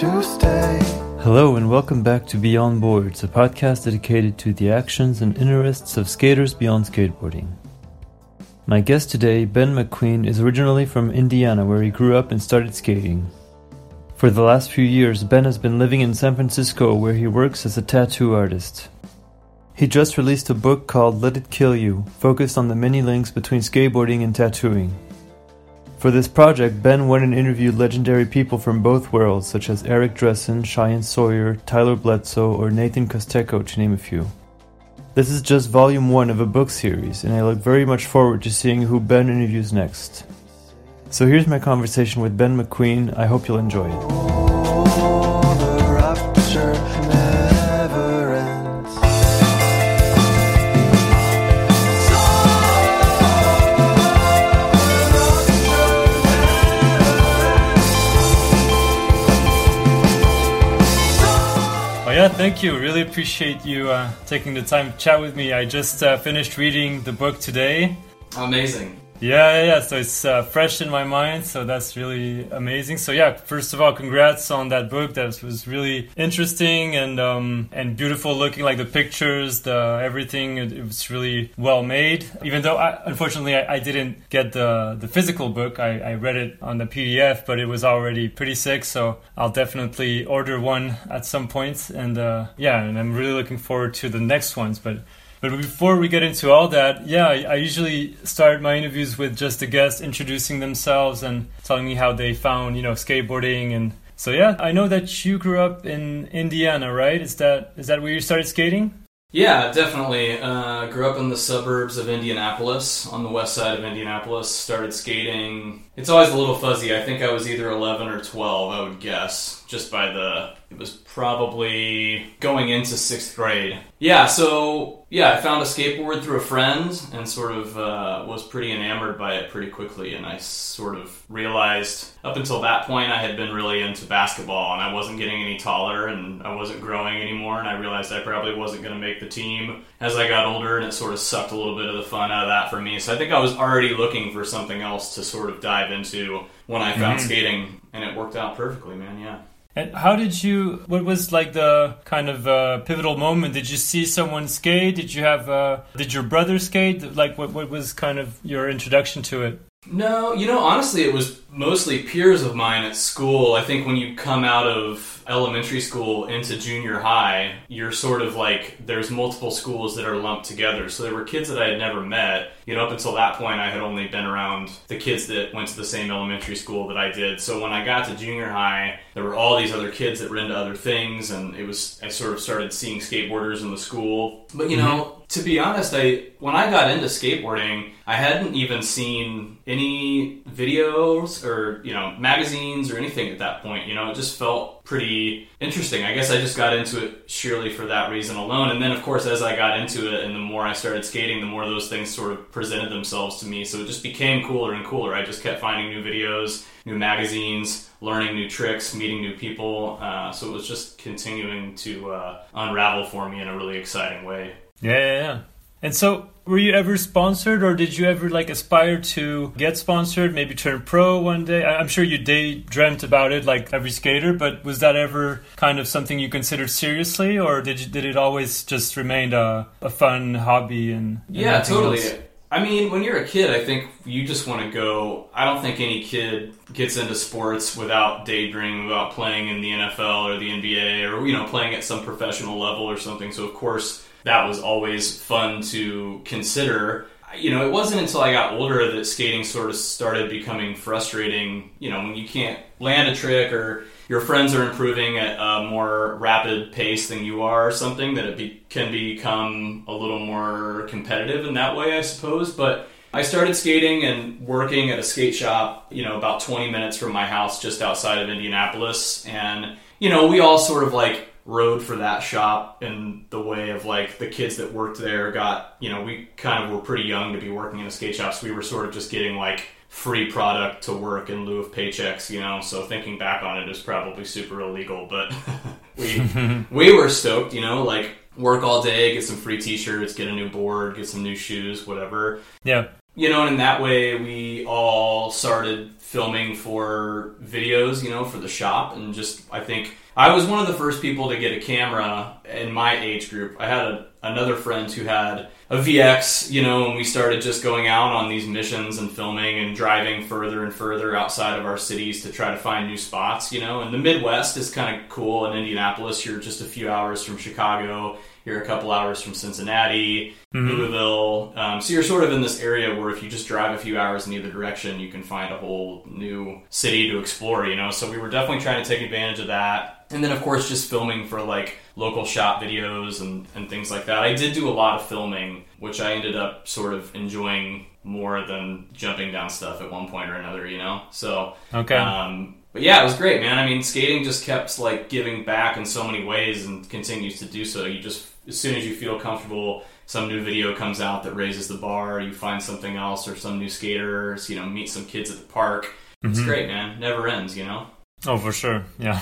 to stay. Hello and welcome back to Beyond Boards, a podcast dedicated to the actions and interests of skaters beyond skateboarding. My guest today, Ben McQueen, is originally from Indiana where he grew up and started skating. For the last few years, Ben has been living in San Francisco where he works as a tattoo artist. He just released a book called Let It Kill You, focused on the many links between skateboarding and tattooing. For this project, Ben went and interviewed legendary people from both worlds, such as Eric Dressen, Cheyenne Sawyer, Tyler Bledsoe, or Nathan Costeco, to name a few. This is just volume one of a book series, and I look very much forward to seeing who Ben interviews next. So here's my conversation with Ben McQueen. I hope you'll enjoy it. Yeah, thank you. Really appreciate you uh, taking the time to chat with me. I just uh, finished reading the book today. Amazing. Yeah, yeah, yeah. So it's uh, fresh in my mind. So that's really amazing. So yeah, first of all, congrats on that book. That was really interesting and um, and beautiful looking. Like the pictures, the everything. It, it was really well made. Even though I, unfortunately I, I didn't get the the physical book. I, I read it on the PDF, but it was already pretty sick. So I'll definitely order one at some point. And uh, yeah, and I'm really looking forward to the next ones. But but before we get into all that, yeah, I, usually start my interviews with just the guests introducing themselves and telling me how they found, you know, skateboarding and so yeah, I know that you grew up in Indiana, right? Is that is that where you started skating? Yeah, definitely. Uh, grew up in the suburbs of Indianapolis, on the west side of Indianapolis. Started skating. It's always a little fuzzy. I think I was either 11 or 12, I would guess, just by the. It was probably going into sixth grade. Yeah, so yeah, I found a skateboard through a friend and sort of uh, was pretty enamored by it pretty quickly. And I sort of realized up until that point I had been really into basketball and I wasn't getting any taller and I wasn't growing anymore. And I realized I probably wasn't going to make the team as I got older and it sort of sucked a little bit of the fun out of that for me. So I think I was already looking for something else to sort of dive into when I found Mhm. skating and it worked out perfectly, man. Yeah. And how did you? What was like the kind of uh, pivotal moment? Did you see someone skate? Did you have? Uh, did your brother skate? Like, what? What was kind of your introduction to it? No, you know, honestly, it was mostly peers of mine at school. I think when you come out of elementary school into junior high, you're sort of like there's multiple schools that are lumped together. So there were kids that I had never met. You know, up until that point, I had only been around the kids that went to the same elementary school that I did. So when I got to junior high, there were all these other kids that were into other things, and it was I sort of started seeing skateboarders in the school. But you know, mm-hmm. To be honest, I when I got into skateboarding, I hadn't even seen any videos or you know magazines or anything at that point. You know, it just felt pretty interesting. I guess I just got into it sheerly for that reason alone. And then, of course, as I got into it and the more I started skating, the more those things sort of presented themselves to me. So it just became cooler and cooler. I just kept finding new videos, new magazines, learning new tricks, meeting new people. Uh, so it was just continuing to uh, unravel for me in a really exciting way. Yeah, yeah, yeah. And so, were you ever sponsored, or did you ever like aspire to get sponsored? Maybe turn pro one day. I'm sure you daydreamt about it, like every skater. But was that ever kind of something you considered seriously, or did you, did it always just remain a, a fun hobby? And, and Yeah, totally. else? I mean, when you're a kid, I think you just want to go. I don't think any kid gets into sports without daydreaming about playing in the NFL or the NBA or you know playing at some professional level or something. So of course that was always fun to consider. You know, it wasn't until I got older that skating sort of started becoming frustrating. You know, when you can't land a trick or your friends are improving at a more rapid pace than you are or something that it be, can become a little more competitive in that way i suppose but i started skating and working at a skate shop you know about 20 minutes from my house just outside of indianapolis and you know we all sort of like rode for that shop in the way of like the kids that worked there got you know we kind of were pretty young to be working in a skate shop so we were sort of just getting like free product to work in lieu of paychecks, you know. So thinking back on it is probably super illegal, but we we were stoked, you know, like work all day, get some free t-shirts, get a new board, get some new shoes, whatever. Yeah. You know, and in that way we all started filming for videos, you know, for the shop, and just I think I was one of the first people to get a camera in my age group. I had a, another friend who had a VX, you know, and we started just going out on these missions and filming and driving further and further outside of our cities to try to find new spots, you know. And the Midwest is kind of cool. In Indianapolis, you're just a few hours from Chicago. You're a couple hours from Cincinnati, Louisville. Um, so you're sort of in this area where if you just drive a few hours in either direction, you can find a whole new city to explore, you know. So we were definitely trying to take advantage of that. And then, of course, just filming for like local shop videos and, and things like that. I did do a lot of filming, which I ended up sort of enjoying more than jumping down stuff at one point or another, you know? So, Okay. um, but yeah, it was great, man. I mean, skating just kept like giving back in so many ways and continues to do so. You just, as soon as you feel comfortable, some new video comes out that raises the bar, you find something else or some new skaters, you know, meet some kids at the park. It's mm-hmm. great, man. Never ends, you know? Oh, for sure. Yeah.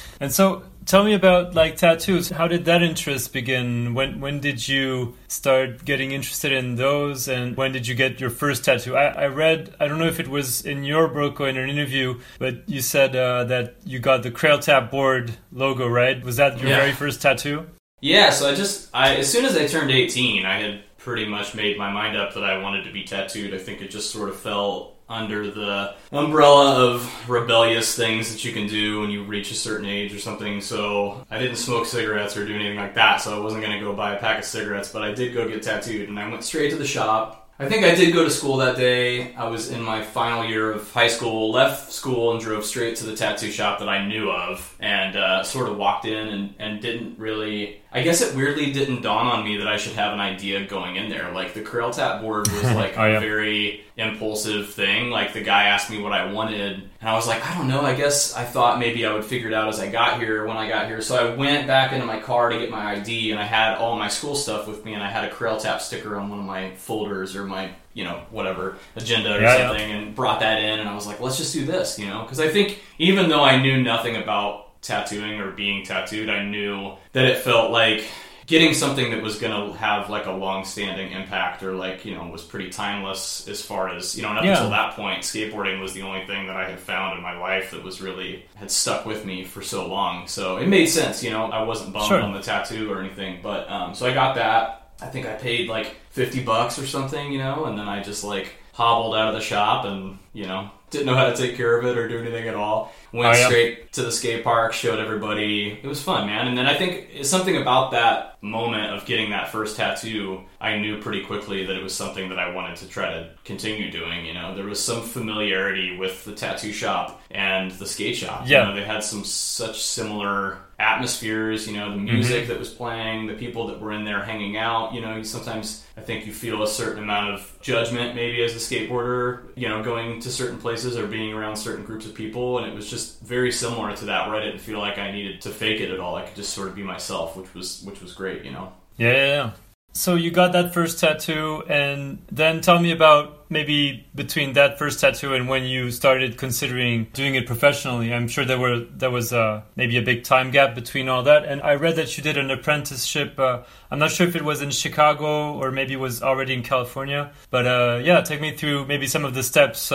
and so tell me about like tattoos. How did that interest begin? When when did you start getting interested in those and when did you get your first tattoo? I, I read I don't know if it was in your book or in an interview, but you said uh, that you got the Crailtap board logo, right? Was that your Yeah. very first tattoo? Yeah, so I just I as soon as I turned 18, I had pretty much made my mind up that I wanted to be tattooed. I think it just sort of fell under the umbrella of rebellious things that you can do when you reach a certain age or something. So I didn't smoke cigarettes or do anything like that, so I wasn't going to go buy a pack of cigarettes, but I did go get tattooed and I went straight to the shop. I think I did go to school that day. I was in my final year of high school, left school, and drove straight to the tattoo shop that I knew of, and uh, sort of walked in and, and didn't really. I guess it weirdly didn't dawn on me that I should have an idea going in there. Like the Crailtap board was like Oh, yeah. a very impulsive thing. Like the guy asked me what I wanted, and I was like, I don't know. I guess I thought maybe I would figure it out as I got here. When I got here, so I went back into my car to get my ID, and I had all my school stuff with me, and I had a Crailtap sticker on one of my folders or my you know whatever agenda or Yeah, yeah. something, and brought that in, and I was like, let's just do this, you know, because I think even though I knew nothing about tattooing or being tattooed, I knew that it felt like getting something that was going to have like a long-standing impact or like you know was pretty timeless as far as you know and up Yeah. until that point skateboarding was the only thing that i had found in my life that was really had stuck with me for so long so it made sense you know i wasn't bummed Sure. on the tattoo or anything but um, so i got that i think i paid like 50 bucks or something you know and then i just like hobbled out of the shop and you know didn't know how to take care of it or do anything at all went Oh, yeah. straight to the skate park, showed everybody. It was fun, man. And then I think it's something about that moment of getting that first tattoo, I knew pretty quickly that it was something that I wanted to try to continue doing. You know, there was some familiarity with the tattoo shop and the skate shop. Yeah. You know, they had some such similar atmospheres, you know, the mm-hmm. music that was playing, the people that were in there hanging out, you know, sometimes I think you feel a certain amount of judgment maybe as a skateboarder, you know, going to certain places or being around certain groups of people and it was just very similar to that where I didn't feel like I needed to fake it at all. I could just sort of be myself, which was which was great, you know. Yeah, yeah, yeah. So you got that first tattoo, and then tell me about maybe between that first tattoo and when you started considering doing it professionally. I'm sure there were there was uh, maybe a big time gap between all that. And I read that you did an apprenticeship. Uh, I'm not sure if it was in Chicago or maybe it was already in California. But uh, yeah, take me through maybe some of the steps.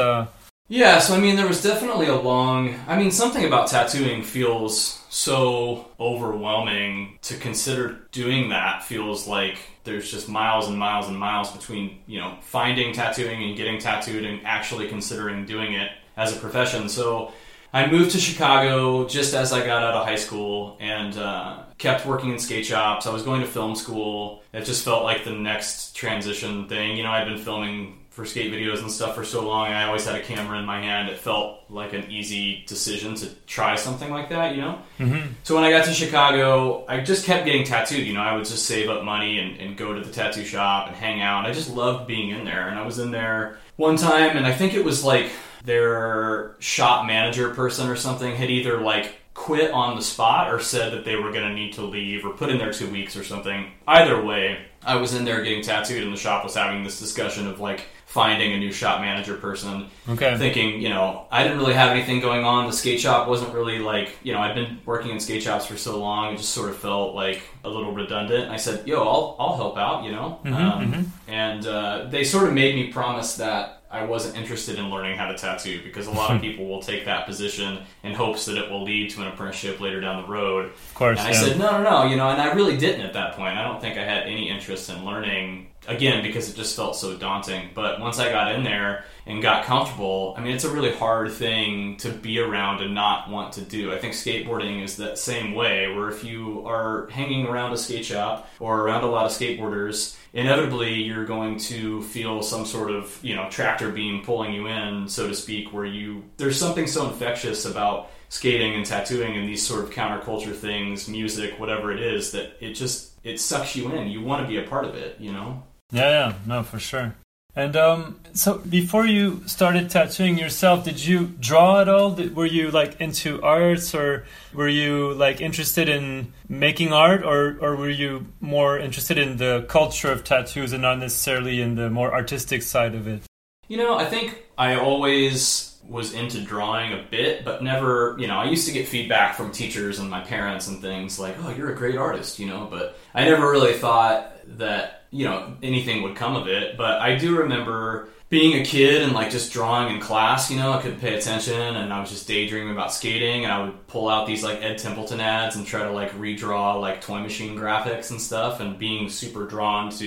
Yeah, so I mean, there was definitely a long. I mean, something about tattooing feels so overwhelming to consider doing that feels like there's just miles and miles and miles between, you know, finding tattooing and getting tattooed and actually considering doing it as a profession. So I moved to Chicago just as I got out of high school and uh, kept working in skate shops. I was going to film school. It just felt like the next transition thing. You know, I'd been filming for skate videos and stuff for so long. I always had a camera in my hand. It felt like an easy decision to try something like that, you know? Mm-hmm. So when I got to Chicago, I just kept getting tattooed. You know, I would just save up money and, and go to the tattoo shop and hang out. I just loved being in there. And I was in there one time, and I think it was like their shop manager person or something had either like quit on the spot or said that they were going to need to leave or put in their two weeks or something. Either way, I was in there getting tattooed, and the shop was having this discussion of like finding a new shop manager person okay. thinking, you know, I didn't really have anything going on. The skate shop wasn't really like, you know, I'd been working in skate shops for so long, it just sort of felt like a little redundant. I said, yo, I'll, I'll help out, you know? um, And uh, they sort of made me promise that I wasn't interested in learning how to tattoo because a lot of people will take that position in hopes that it will lead to an apprenticeship later down the road. Of course, And I yeah. said, no, no, no, you know, and I really didn't at that point. I don't think I had any interest in learning, again, because it just felt so daunting. But once I got in there and got comfortable, I mean, it's a really hard thing to be around and not want to do. I think skateboarding is that same way, where if you are hanging around a skate shop or around a lot of skateboarders, inevitably you're going to feel some sort of, you know, tractor beam pulling you in, so to speak, where you, there's something so infectious about skating and tattooing and these sort of counterculture things, music, whatever it is, that it just it sucks you in. You want to be a part of it, you know? Yeah, yeah, no, for sure. And um, so before you started tattooing yourself, did you draw at all? Did, were you like into arts, or were you like interested in making art, or or were you more interested in the culture of tattoos and not necessarily in the more artistic side of it? You know, I think I always was into drawing a bit, but never, you know, I used to get feedback from teachers and my parents and things like, "Oh, you're a great artist," you know, but I never really thought that, you know, anything would come of it, but I do remember being a kid and like just drawing in class, you know, I couldn't pay attention and I was just daydreaming about skating and I would pull out these like Ed Templeton ads and try to like redraw like toy machine graphics and stuff and being super drawn to,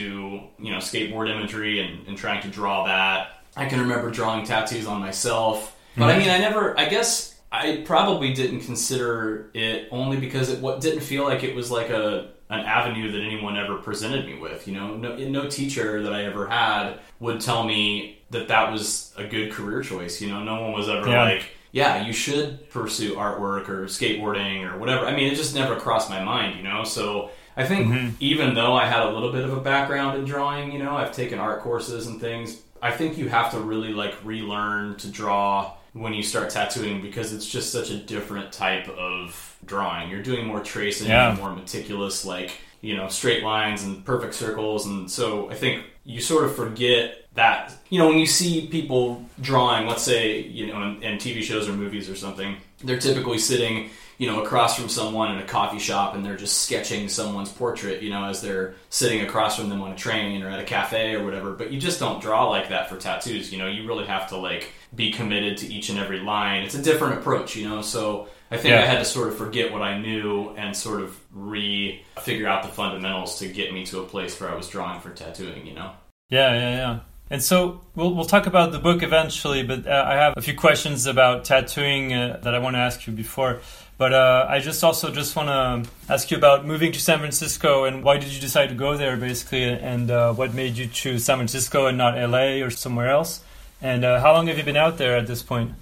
you know, skateboard imagery and, and trying to draw that. I can remember drawing tattoos on myself. But I mm-hmm. mean, I never, I guess I probably didn't consider it only because it what didn't feel like it was like a an avenue that anyone ever presented me with. You know, no, no teacher that I ever had would tell me that that was a good career choice. You know, no one was ever Yeah. like, yeah, you should pursue artwork or skateboarding or whatever. I mean, it just never crossed my mind. You know, so. I think mm-hmm. even though I had a little bit of a background in drawing, you know, I've taken art courses and things. I think you have to really like relearn to draw when you start tattooing because it's just such a different type of drawing. You're doing more tracing, Yeah. more meticulous, like you know, straight lines and perfect circles, and so I think you sort of forget that. You know, when you see people drawing, let's say you know, in, in TV shows or movies or something, they're typically sitting you know, across from someone in a coffee shop and they're just sketching someone's portrait, you know, as they're sitting across from them on a train or at a cafe or whatever. But you just don't draw like that for tattoos, you know, you really have to like be committed to each and every line. It's a different approach, you know, so I think Yeah. I had to sort of forget what I knew and sort of re figure out the fundamentals to get me to a place where I was drawing for tattooing, you know? Yeah, yeah, yeah. And so we'll we'll talk about the book eventually, but uh, I have a few questions about tattooing uh, that I want to ask you before. But uh, I just also just want to ask you about moving to San Francisco and why did you decide to go there, basically, and uh, what made you choose San Francisco and not LA or somewhere else? And uh, how long have you been out there at this point?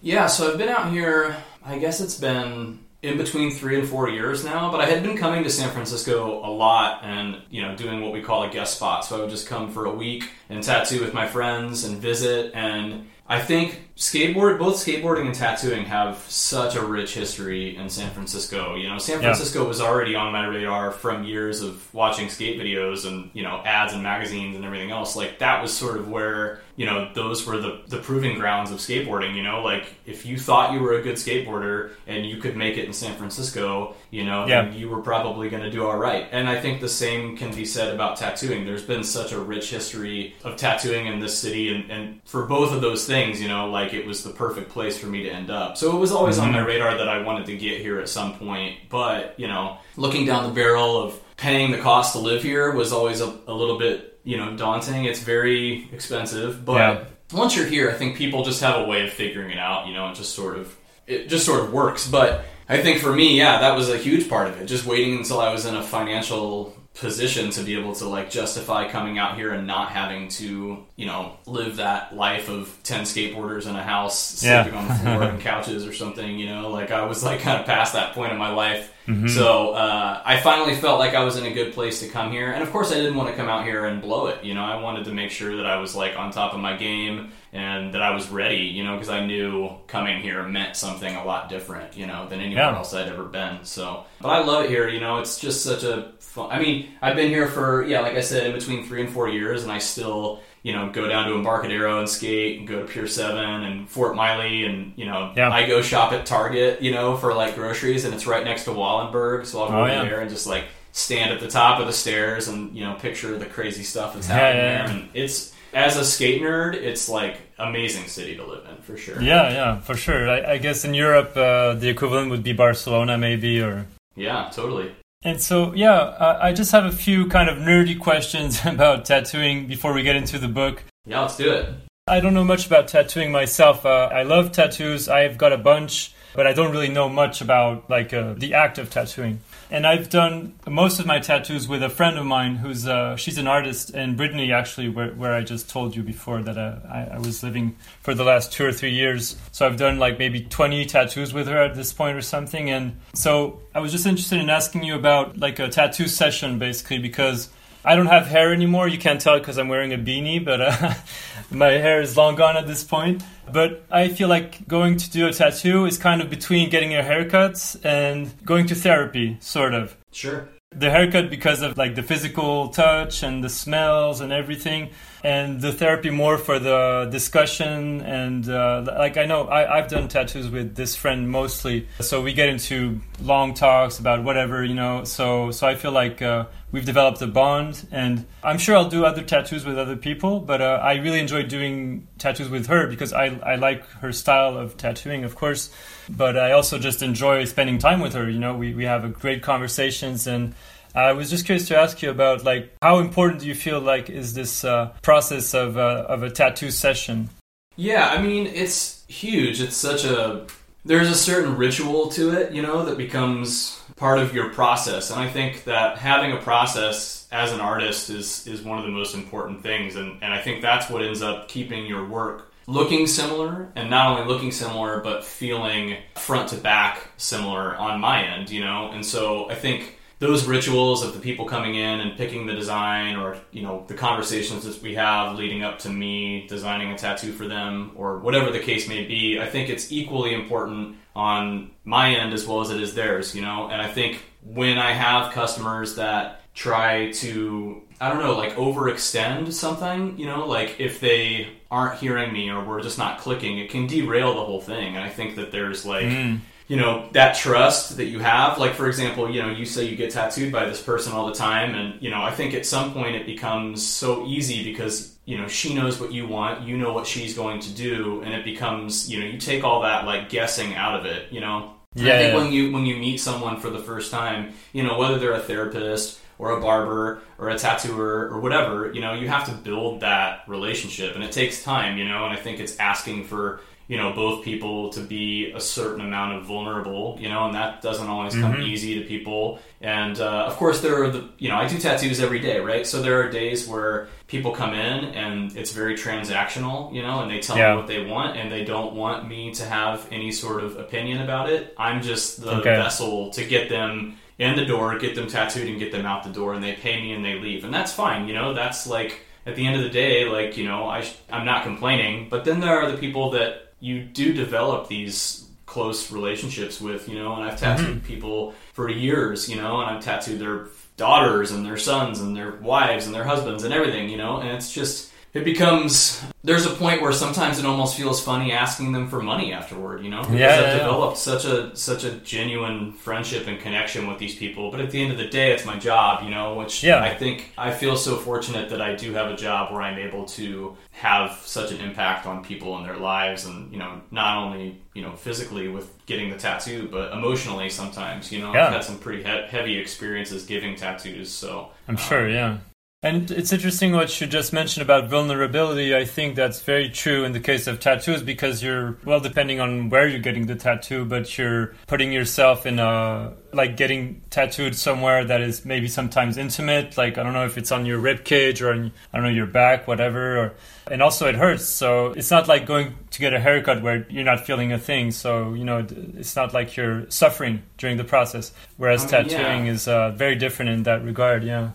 Yeah, so I've been out here, I guess it's been in between three and four years now, but I had been coming to San Francisco a lot and, you know, doing what we call a guest spot. So I would just come for a week and tattoo with my friends and visit. And I think skateboard, both skateboarding and tattooing have such a rich history in San Francisco. You know, San Yeah. Francisco was already on my radar from years of watching skate videos and, you know, ads and magazines and everything else. Like that was sort of where, you know, those were the, the proving grounds of skateboarding, you know, like if you thought you were a good skateboarder and you could make it in San Francisco, you know, Yeah. then you were probably going to do all right. And I think the same can be said about tattooing. There's been such a rich history of tattooing in this city, and, and for both of those things, you know, like it was the perfect place for me to end up. So it was always on my mm-hmm. radar that I wanted to get here at some point. But, you know, looking down the barrel of paying the cost to live here was always a, a little bit, you know, daunting. It's very expensive, but Yeah. once you're here, I think people just have a way of figuring it out. You know, it just sort of it just sort of works. But I think for me, yeah, that was a huge part of it. Just waiting until I was in a financial position to be able to like justify coming out here and not having to, you know, live that life of 10 skateboarders in a house Yeah. sleeping on the floor and couches or something, you know, like I was like kind of past that point in my life. So, uh, I finally felt like I was in a good place to come here. And of course I didn't want to come out here and blow it, you know, I wanted to make sure that I was like on top of my game and that I was ready, you know, because I knew coming here meant something a lot different, you know, than anywhere Yeah. else I'd ever been. So, but I love it here, you know, it's just such a fun. I mean, I've been here for, yeah, like I said, in between three and four years, and I still, you know, go down to Embarcadero and skate and go to Pier 7 and Fort Miley and, you know, Yeah. I go shop at Target, you know, for like groceries and it's right next to Wallenberg. So I'll go Oh, yeah. there and just like stand at the top of the stairs and, you know, picture the crazy stuff that's happening yeah, there. And it's, as a skate nerd, it's like amazing city to live in for sure. Yeah, yeah, for sure. I, I guess in Europe, uh, the equivalent would be Barcelona, maybe, or. Yeah, totally. And so, yeah, uh, I just have a few kind of nerdy questions about tattooing before we get into the book. Yeah, let's do it. I don't know much about tattooing myself. Uh, I love tattoos. I've got a bunch, but I don't really know much about like uh, the act of tattooing. And I've done most of my tattoos with a friend of mine who's uh, she's an artist in Brittany, actually, where, where I just told you before that uh, I, I was living for the last two or three years. So I've done like maybe 20 tattoos with her at this point or something. And so I was just interested in asking you about like a tattoo session, basically, because I don't have hair anymore. You can't tell because I'm wearing a beanie, but uh, my hair is long gone at this point. But I feel like going to do a tattoo is kind of between getting a haircut and going to therapy, sort of. Sure. The haircut because of like the physical touch and the smells and everything, and the therapy more for the discussion and uh, like I know I, I've done tattoos with this friend mostly, so we get into long talks about whatever you know. So so I feel like uh, we've developed a bond, and I'm sure I'll do other tattoos with other people, but uh, I really enjoy doing tattoos with her because I I like her style of tattooing, of course, but I also just enjoy spending time with her. You know, we we have a great conversations and. I was just curious to ask you about like how important do you feel like is this uh, process of uh, of a tattoo session? Yeah, I mean, it's huge. It's such a there's a certain ritual to it, you know, that becomes part of your process. And I think that having a process as an artist is is one of the most important things and and I think that's what ends up keeping your work looking similar and not only looking similar but feeling front to back similar on my end, you know. And so I think those rituals of the people coming in and picking the design or you know the conversations that we have leading up to me designing a tattoo for them or whatever the case may be i think it's equally important on my end as well as it is theirs you know and i think when i have customers that try to i don't know like overextend something you know like if they aren't hearing me or we're just not clicking it can derail the whole thing and i think that there's like Mm. You know that trust that you have like for example you know you say you get tattooed by this person all the time and you know i think at some point it becomes so easy because you know she knows what you want you know what she's going to do and it becomes you know you take all that like guessing out of it you know Yeah, i think yeah. when you when you meet someone for the first time you know whether they're a therapist or a barber or a tattooer or whatever you know you have to build that relationship and it takes time you know and i think it's asking for you know both people to be a certain amount of vulnerable you know and that doesn't always come easy to people. And uh, of course there are the you know i do tattoos every day right? So there are days where people come in and it's very transactional you know and they tell Yeah. me what they want and they don't want me to have any sort of opinion about it. I'm just the Okay. vessel to get them in the door get them tattooed and get them out the door and they pay me and they leave. And that's fine you know that's like at the end of the day like you know I sh- i'm not complaining. But then there are the people that you do develop these close relationships with you know and i've tattooed mm-hmm. people for years you know and i've tattooed their daughters and their sons and their wives and their husbands and everything you know and it's just it becomes there's a point where sometimes it almost feels funny asking them for money afterward you know because Yeah, i've yeah, yeah. developed such a such a genuine friendship and connection with these people but at the end of the day it's my job you know which Yeah. i think i feel so fortunate that i do have a job where i'm able to have such an impact on people in their lives and you know not only you know physically with getting the tattoo but emotionally sometimes you know Yeah. i've had some pretty he- heavy experiences giving tattoos so I'm um, sure, yeah. And it's interesting what you just mentioned about vulnerability. I think that's very true in the case of tattoos because you're, well, depending on where you're getting the tattoo, but you're putting yourself in a, like getting tattooed somewhere that is maybe sometimes intimate. Like, I don't know if it's on your rib cage or on, I don't know, your back, whatever. Or, and also it hurts. So it's not like going to get a haircut where you're not feeling a thing. So, you know, it's not like you're suffering during the process. Whereas I mean, yeah. tattooing is uh, very different in that regard. Yeah.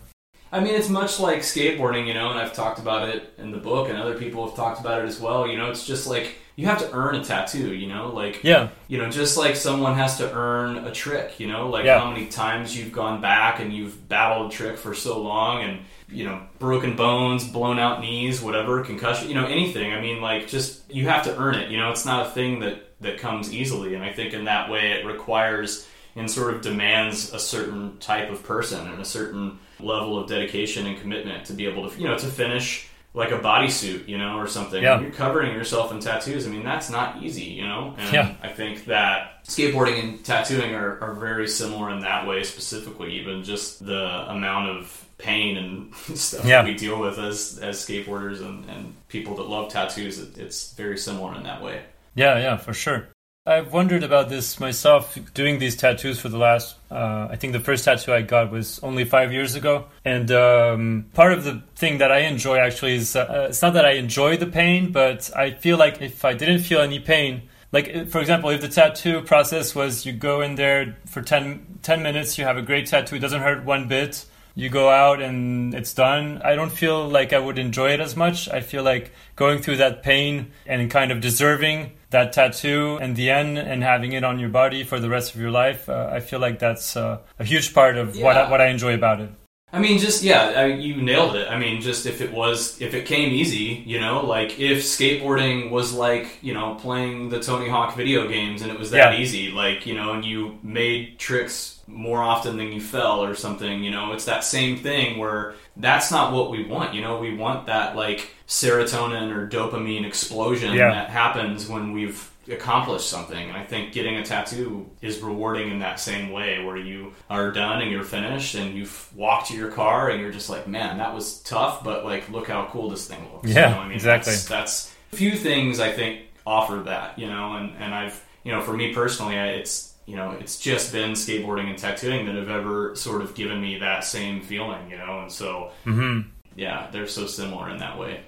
I mean, it's much like skateboarding, you know, and I've talked about it in the book, and other people have talked about it as well. You know, it's just like you have to earn a tattoo, you know, like Yeah. you know, just like someone has to earn a trick, you know, like Yeah. how many times you've gone back and you've battled a trick for so long, and you know, broken bones, blown out knees, whatever, concussion, you know, anything. I mean, like just you have to earn it. You know, it's not a thing that that comes easily, and I think in that way it requires and sort of demands a certain type of person and a certain level of dedication and commitment to be able to you know to finish like a bodysuit, you know, or something. Yeah. You're covering yourself in tattoos. I mean, that's not easy, you know. And Yeah. I think that skateboarding and tattooing are, are very similar in that way, specifically, even just the amount of pain and stuff Yeah. that we deal with as as skateboarders and, and people that love tattoos. It, it's very similar in that way. Yeah, yeah, for sure. I've wondered about this myself, doing these tattoos for the last. Uh, I think the first tattoo I got was only five years ago, and um, part of the thing that I enjoy actually is uh, it's not that I enjoy the pain, but I feel like if I didn't feel any pain, like uh, for example, if the tattoo process was you go in there for 10, 10 minutes, you have a great tattoo, it doesn't hurt one bit. You go out and it's done. I don't feel like I would enjoy it as much. I feel like going through that pain and kind of deserving that tattoo in the end and having it on your body for the rest of your life. Uh, I feel like that's uh, a huge part of what I, what I enjoy about it. I mean, just yeah, I, you nailed it. I mean, just if it was, if it came easy, you know, like if skateboarding was like, you know, playing the Tony Hawk video games and it was that Yeah. easy, like, you know, and you made tricks more often than you fell or something, you know, it's that same thing where that's not what we want, you know, we want that like serotonin or dopamine explosion Yeah. that happens when we've accomplished something. And I think getting a tattoo is rewarding in that same way where you are done and you're finished and you've walked to your car and you're just like, man, that was tough, but like, look how cool this thing looks. Yeah, You know, I mean, exactly. That's, that's few things I think offer that, you know, and, and I've, you know, for me personally, I, it's, you know, it's just been skateboarding and tattooing that have ever sort of given me that same feeling, you know, and so, Mm-hmm. yeah, they're so similar in that way.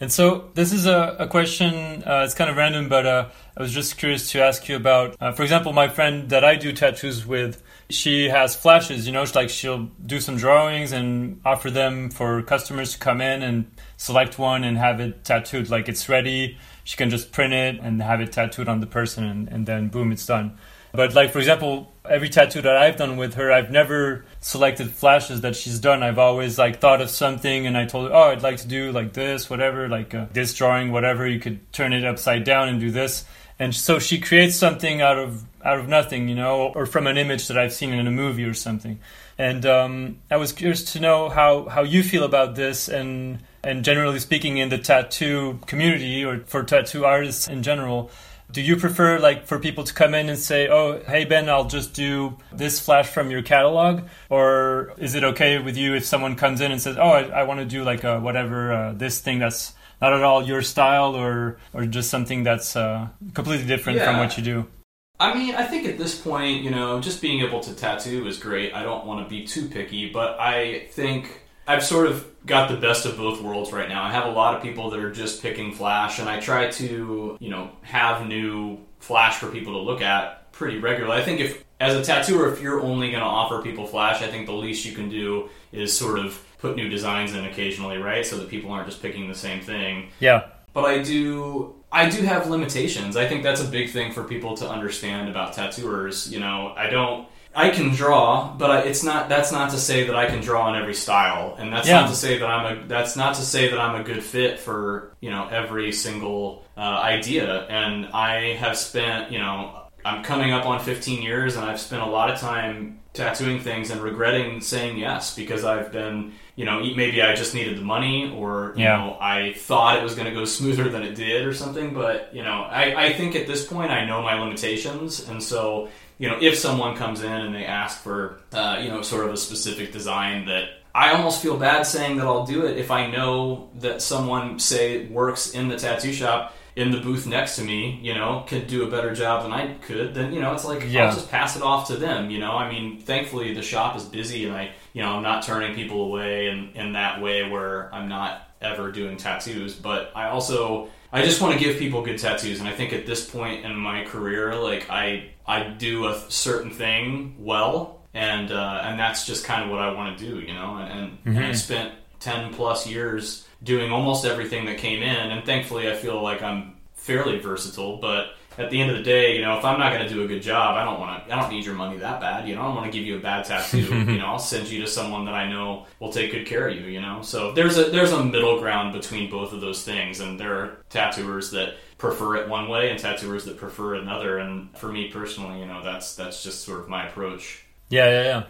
And so this is a, a question. Uh, it's kind of random, but uh, I was just curious to ask you about. Uh, for example, my friend that I do tattoos with, she has flashes. You know, like she'll do some drawings and offer them for customers to come in and select one and have it tattooed. Like it's ready. She can just print it and have it tattooed on the person, and, and then boom, it's done. But like for example, every tattoo that I've done with her, I've never selected flashes that she's done. I've always like thought of something and I told her, "Oh, I'd like to do like this, whatever, like uh, this drawing, whatever. You could turn it upside down and do this." And so she creates something out of out of nothing, you know, or from an image that I've seen in a movie or something. And um, I was curious to know how, how you feel about this, and and generally speaking, in the tattoo community or for tattoo artists in general, do you prefer like for people to come in and say, "Oh, hey Ben, I'll just do this flash from your catalog," or is it okay with you if someone comes in and says, "Oh, I, I want to do like a whatever uh, this thing that's not at all your style," or or just something that's uh, completely different from what you do? I mean, I think at this point, you know, just being able to tattoo is great. I don't want to be too picky, but I think I've sort of got the best of both worlds right now. I have a lot of people that are just picking Flash, and I try to, you know, have new Flash for people to look at pretty regularly. I think if, as a tattooer, if you're only going to offer people Flash, I think the least you can do is sort of put new designs in occasionally, right? So that people aren't just picking the same thing Yeah, but I do I do have limitations. I think that's a big thing for people to understand about tattooers. You know, I don't I can draw, but I, it's not that's not to say that I can draw in every style, and that's Yeah. not to say that I'm a that's not to say that I'm a good fit for you know every single uh, idea. And I have spent you know I'm coming up on 15 years, and I've spent a lot of time tattooing things and regretting saying yes because I've been you know maybe I just needed the money or you Yeah. know I thought it was going to go smoother than it did or something. But you know I, I think at this point I know my limitations, and so you know, if someone comes in and they ask for, uh, you know, sort of a specific design that I almost feel bad saying that I'll do it if I know that someone, say, works in the tattoo shop in the booth next to me, you know, could do a better job than I could, then, you know, it's like, Yeah. I'll just pass it off to them, you know? I mean, thankfully the shop is busy and I, you know, I'm not turning people away in, in that way where I'm not ever doing tattoos, but I also, I just want to give people good tattoos, and I think at this point in my career, like I I do a certain thing well, and uh, and that's just kind of what I want to do, you know. And, and, and I spent ten plus years doing almost everything that came in, and thankfully I feel like I'm fairly versatile. But at the end of the day, you know, if I'm not going to do a good job, I don't want to. I don't need your money that bad, you know. I don't want to give you a bad tattoo, you know. I'll send you to someone that I know will take good care of you, you know. So there's a there's a middle ground between both of those things, and there are tattooers that prefer it one way and tattooers that prefer another. And for me personally, you know, that's that's just sort of my approach. yeah, yeah, yeah.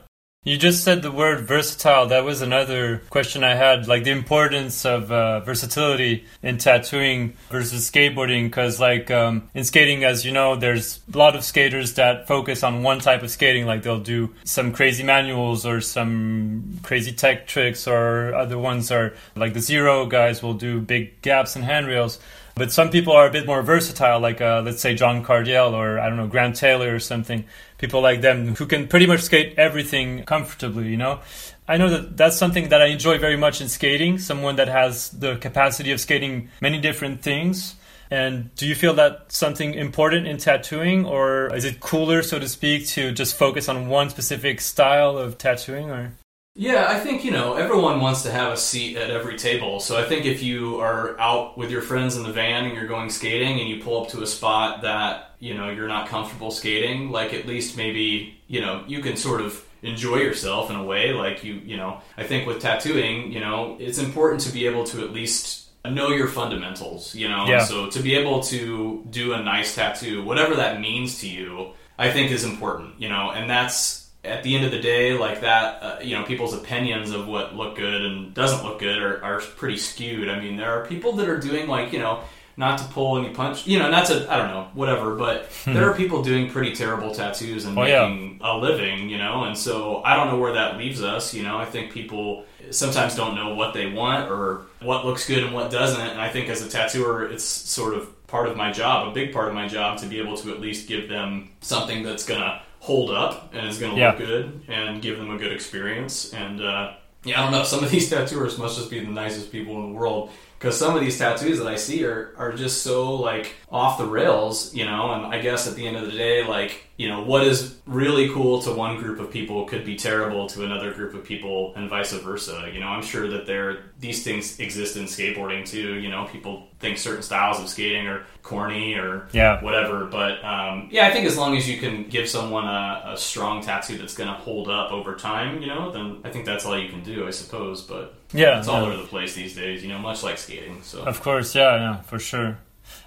You just said the word versatile. That was another question I had, like the importance of uh, versatility in tattooing versus skateboarding. Because, like um, in skating, as you know, there's a lot of skaters that focus on one type of skating. Like they'll do some crazy manuals or some crazy tech tricks, or other ones are like the zero guys will do big gaps and handrails. But some people are a bit more versatile, like uh, let's say John Cardiel or I don't know Grant Taylor or something. People like them who can pretty much skate everything comfortably. You know, I know that that's something that I enjoy very much in skating. Someone that has the capacity of skating many different things. And do you feel that something important in tattooing, or is it cooler, so to speak, to just focus on one specific style of tattooing? Or Yeah, I think, you know, everyone wants to have a seat at every table. So I think if you are out with your friends in the van and you're going skating and you pull up to a spot that, you know, you're not comfortable skating, like at least maybe, you know, you can sort of enjoy yourself in a way like you, you know, I think with tattooing, you know, it's important to be able to at least know your fundamentals, you know. Yeah. So to be able to do a nice tattoo, whatever that means to you, I think is important, you know, and that's at the end of the day, like that, uh, you know, people's opinions of what look good and doesn't look good are, are pretty skewed. I mean, there are people that are doing like, you know, not to pull any punch, you know, not to, I don't know, whatever, but there are people doing pretty terrible tattoos and Oh, yeah. making a living, you know, and so I don't know where that leaves us, you know, I think people sometimes don't know what they want or what looks good and what doesn't, and I think as a tattooer, it's sort of part of my job, a big part of my job, to be able to at least give them something that's gonna hold up and is gonna Yeah. look good and give them a good experience. And uh, yeah, I don't know. Some of these tattooers must just be the nicest people in the world because some of these tattoos that I see are are just so like off the rails, you know. And I guess at the end of the day, like you know, what is really cool to one group of people could be terrible to another group of people, and vice versa. You know, I'm sure that there these things exist in skateboarding too. You know, people think certain styles of skating are corny or Yeah. whatever. But um, yeah, I think as long as you can give someone a, a strong tattoo that's going to hold up over time, you know, then I think that's all you can do, I suppose. But yeah, it's all yeah. over the place these days, you know, much like skating. So Of course, yeah, yeah, for sure.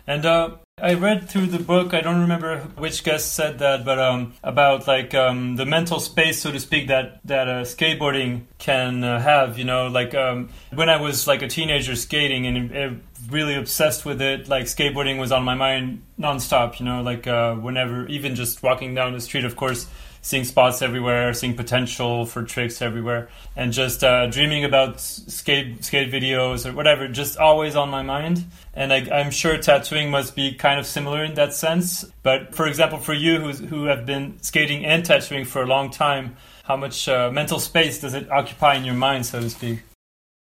And uh, I read through the book. I don't remember which guest said that, but um, about like um, the mental space, so to speak, that that uh, skateboarding can uh, have. You know, like um, when I was like a teenager skating and uh, really obsessed with it, like skateboarding was on my mind nonstop. You know, like uh, whenever, even just walking down the street, of course. Seeing spots everywhere, seeing potential for tricks everywhere, and just uh, dreaming about skate skate videos or whatever, just always on my mind. And I, I'm sure tattooing must be kind of similar in that sense. But for example, for you who have been skating and tattooing for a long time, how much uh, mental space does it occupy in your mind, so to speak?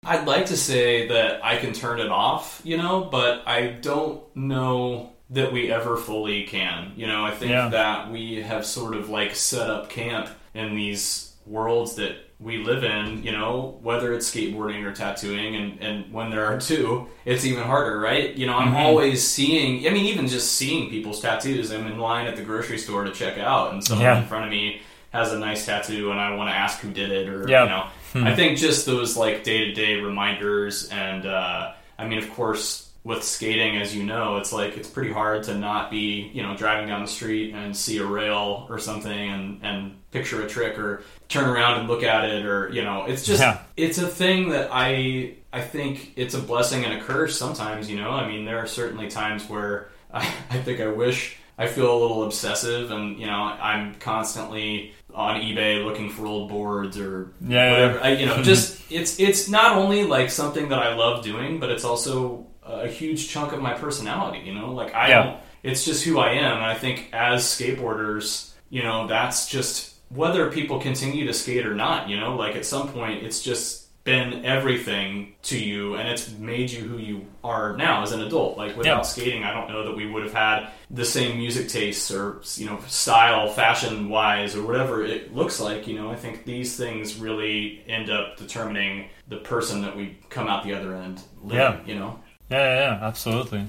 I'd like to say that I can turn it off, you know, but I don't know that we ever fully can. You know, I think Yeah. that we have sort of like set up camp in these worlds that we live in, you know, whether it's skateboarding or tattooing, and, and when there are two, it's even harder, right? You know, I'm Mhm. always seeing, I mean, even just seeing people's tattoos. I'm in line at the grocery store to check out, and someone Yeah. in front of me has a nice tattoo, and I want to ask who did it, or, Yeah. you know, Hmm. I think just those like day to day reminders, and uh, I mean, of course, with skating, as you know, it's like it's pretty hard to not be, you know, driving down the street and see a rail or something, and and picture a trick, or turn around and look at it, or you know, it's just Yeah. it's a thing that I I think it's a blessing and a curse sometimes. You know, I mean, there are certainly times where I, I think I wish. I feel a little obsessive, and you know, I'm constantly on eBay looking for old boards or Yeah, whatever. I, you know, just it's it's not only like something that I love doing, but it's also a huge chunk of my personality. You know, like I Yeah. It's just who I am, and I think as skateboarders, you know, that's just whether people continue to skate or not. You know, like at some point, it's just been everything to you and it's made you who you are now as an adult like without Yeah. skating i don't know that we would have had the same music tastes or you know style fashion wise or whatever it looks like you know i think these things really end up determining the person that we come out the other end living, Yeah. you know Yeah, yeah, yeah, absolutely.